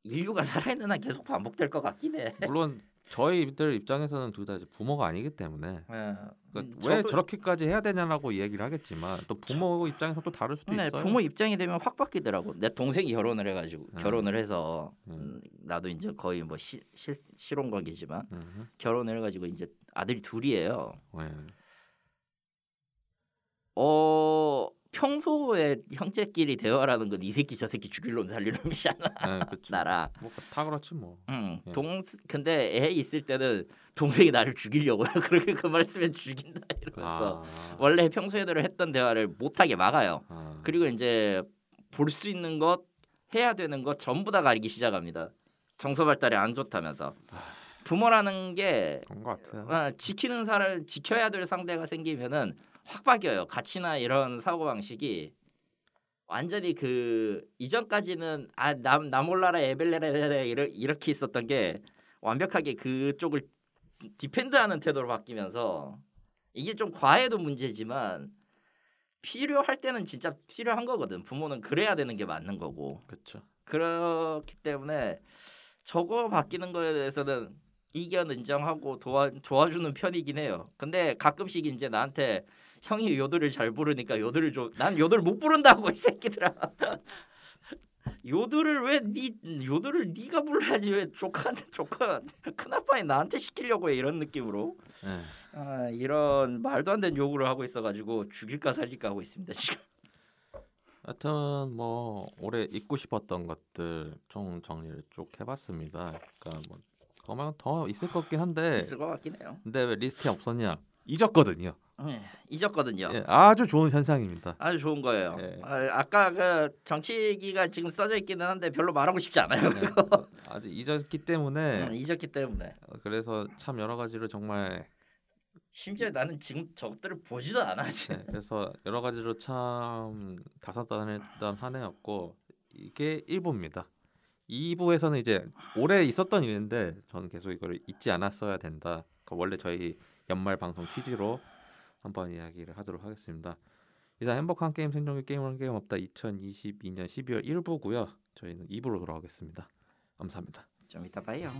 인류가 살아있는 한 계속 반복될 것 같긴 해. 물론 저희들 입장에서는 둘 다 이제 부모가 아니기 때문에 예. 그러니까 음, 왜 저렇게까지 해야 되냐라고 얘기를 하겠지만 또 부모 입장에서 또 다를 수도 네, 있어요. 부모 입장이 되면 확 바뀌더라고. 내 동생이 결혼을 해가지고 음. 결혼을 해서 음. 음, 나도 이제 거의 뭐 시, 실 실혼 관계지만 음, 결혼을 해가지고 이제 아들이 둘이에요. 네. 어 평소에 형제끼리 대화라는 건 이 새끼 저 새끼 죽일 놈 살릴 놈이잖아. 네, 그렇죠. 나라. 뭐다 그렇지 뭐. 응. 예. 동 근데 애 있을 때는 동생이 나를 죽이려고요. *laughs* 그렇게 그 말씀에 죽인다 이러면서 아, 원래 평소에대로 했던 대화를 못하게 막아요. 아, 그리고 이제 볼 수 있는 것 해야 되는 것 전부 다 가리기 시작합니다. 정서 발달이 안 좋다면서 부모라는 게 그런 것 같아요. 어, 지키는 사를 지켜야 될 상대가 생기면은 확 바뀌어요. 가치나 이런 사고 방식이 완전히 그 이전까지는 아남 나몰라라 에벨레레레 이렇게 있었던 게 완벽하게 그쪽을 디펜드하는 태도로 바뀌면서 이게 좀 과해도 문제지만 필요할 때는 진짜 필요한 거거든. 부모는 그래야 되는 게 맞는 거고. 그렇죠. 그렇기 때문에 저거 바뀌는 거에 대해서는 이견 인정하고 도와 도와주는 편이긴 해요. 근데 가끔씩 이제 나한테 형이 요들을 잘 부르니까 요들을 좀 난 요들 못 부른다고 *laughs* 이 새끼들아. 요들을 왜니 요들을 네가 불러야지 왜 조카한테 조카 큰아빠이 나한테 시키려고 해 이런 느낌으로 네. 아, 이런 말도 안 되는 요구를 하고 있어가지고 죽일까 살릴까 하고 있습니다 지금. 하여튼 뭐 올해 잊고 싶었던 것들 총 정리를 쭉 해봤습니다. 그러니까 뭐 그만 더 있을 것 같긴 한데 있을 것 같긴 해요. 근데 왜 리스트에 없었냐? 잊었거든요. 네, 잊었거든요. 예, 아주 좋은 현상입니다. 아주 좋은 거예요. 예. 아, 아까 그 정치기가 지금 써져 있기는 한데 별로 말하고 싶지 않아요. 네, *laughs* 아주 잊었기 때문에 음, 잊었기 때문에 어, 그래서 참 여러 가지로 정말 심지어 나는 지금 저것들을 보지도 않아. 지금. 네, 그래서 여러 가지로 참 다사다난했던 한 해였고 이게 1부입니다. 2부에서는 이제 올해 있었던 일인데 저는 계속 이걸 잊지 않았어야 된다. 그러니까 원래 저희 연말 방송 취지로 한번 이야기를 하도록 하겠습니다. 이상 행복한 게임 생존기 게임은 게임 없다 2022년 12월 1부고요. 저희는 2부로 돌아오겠습니다. 감사합니다. 좀 이따 봐요.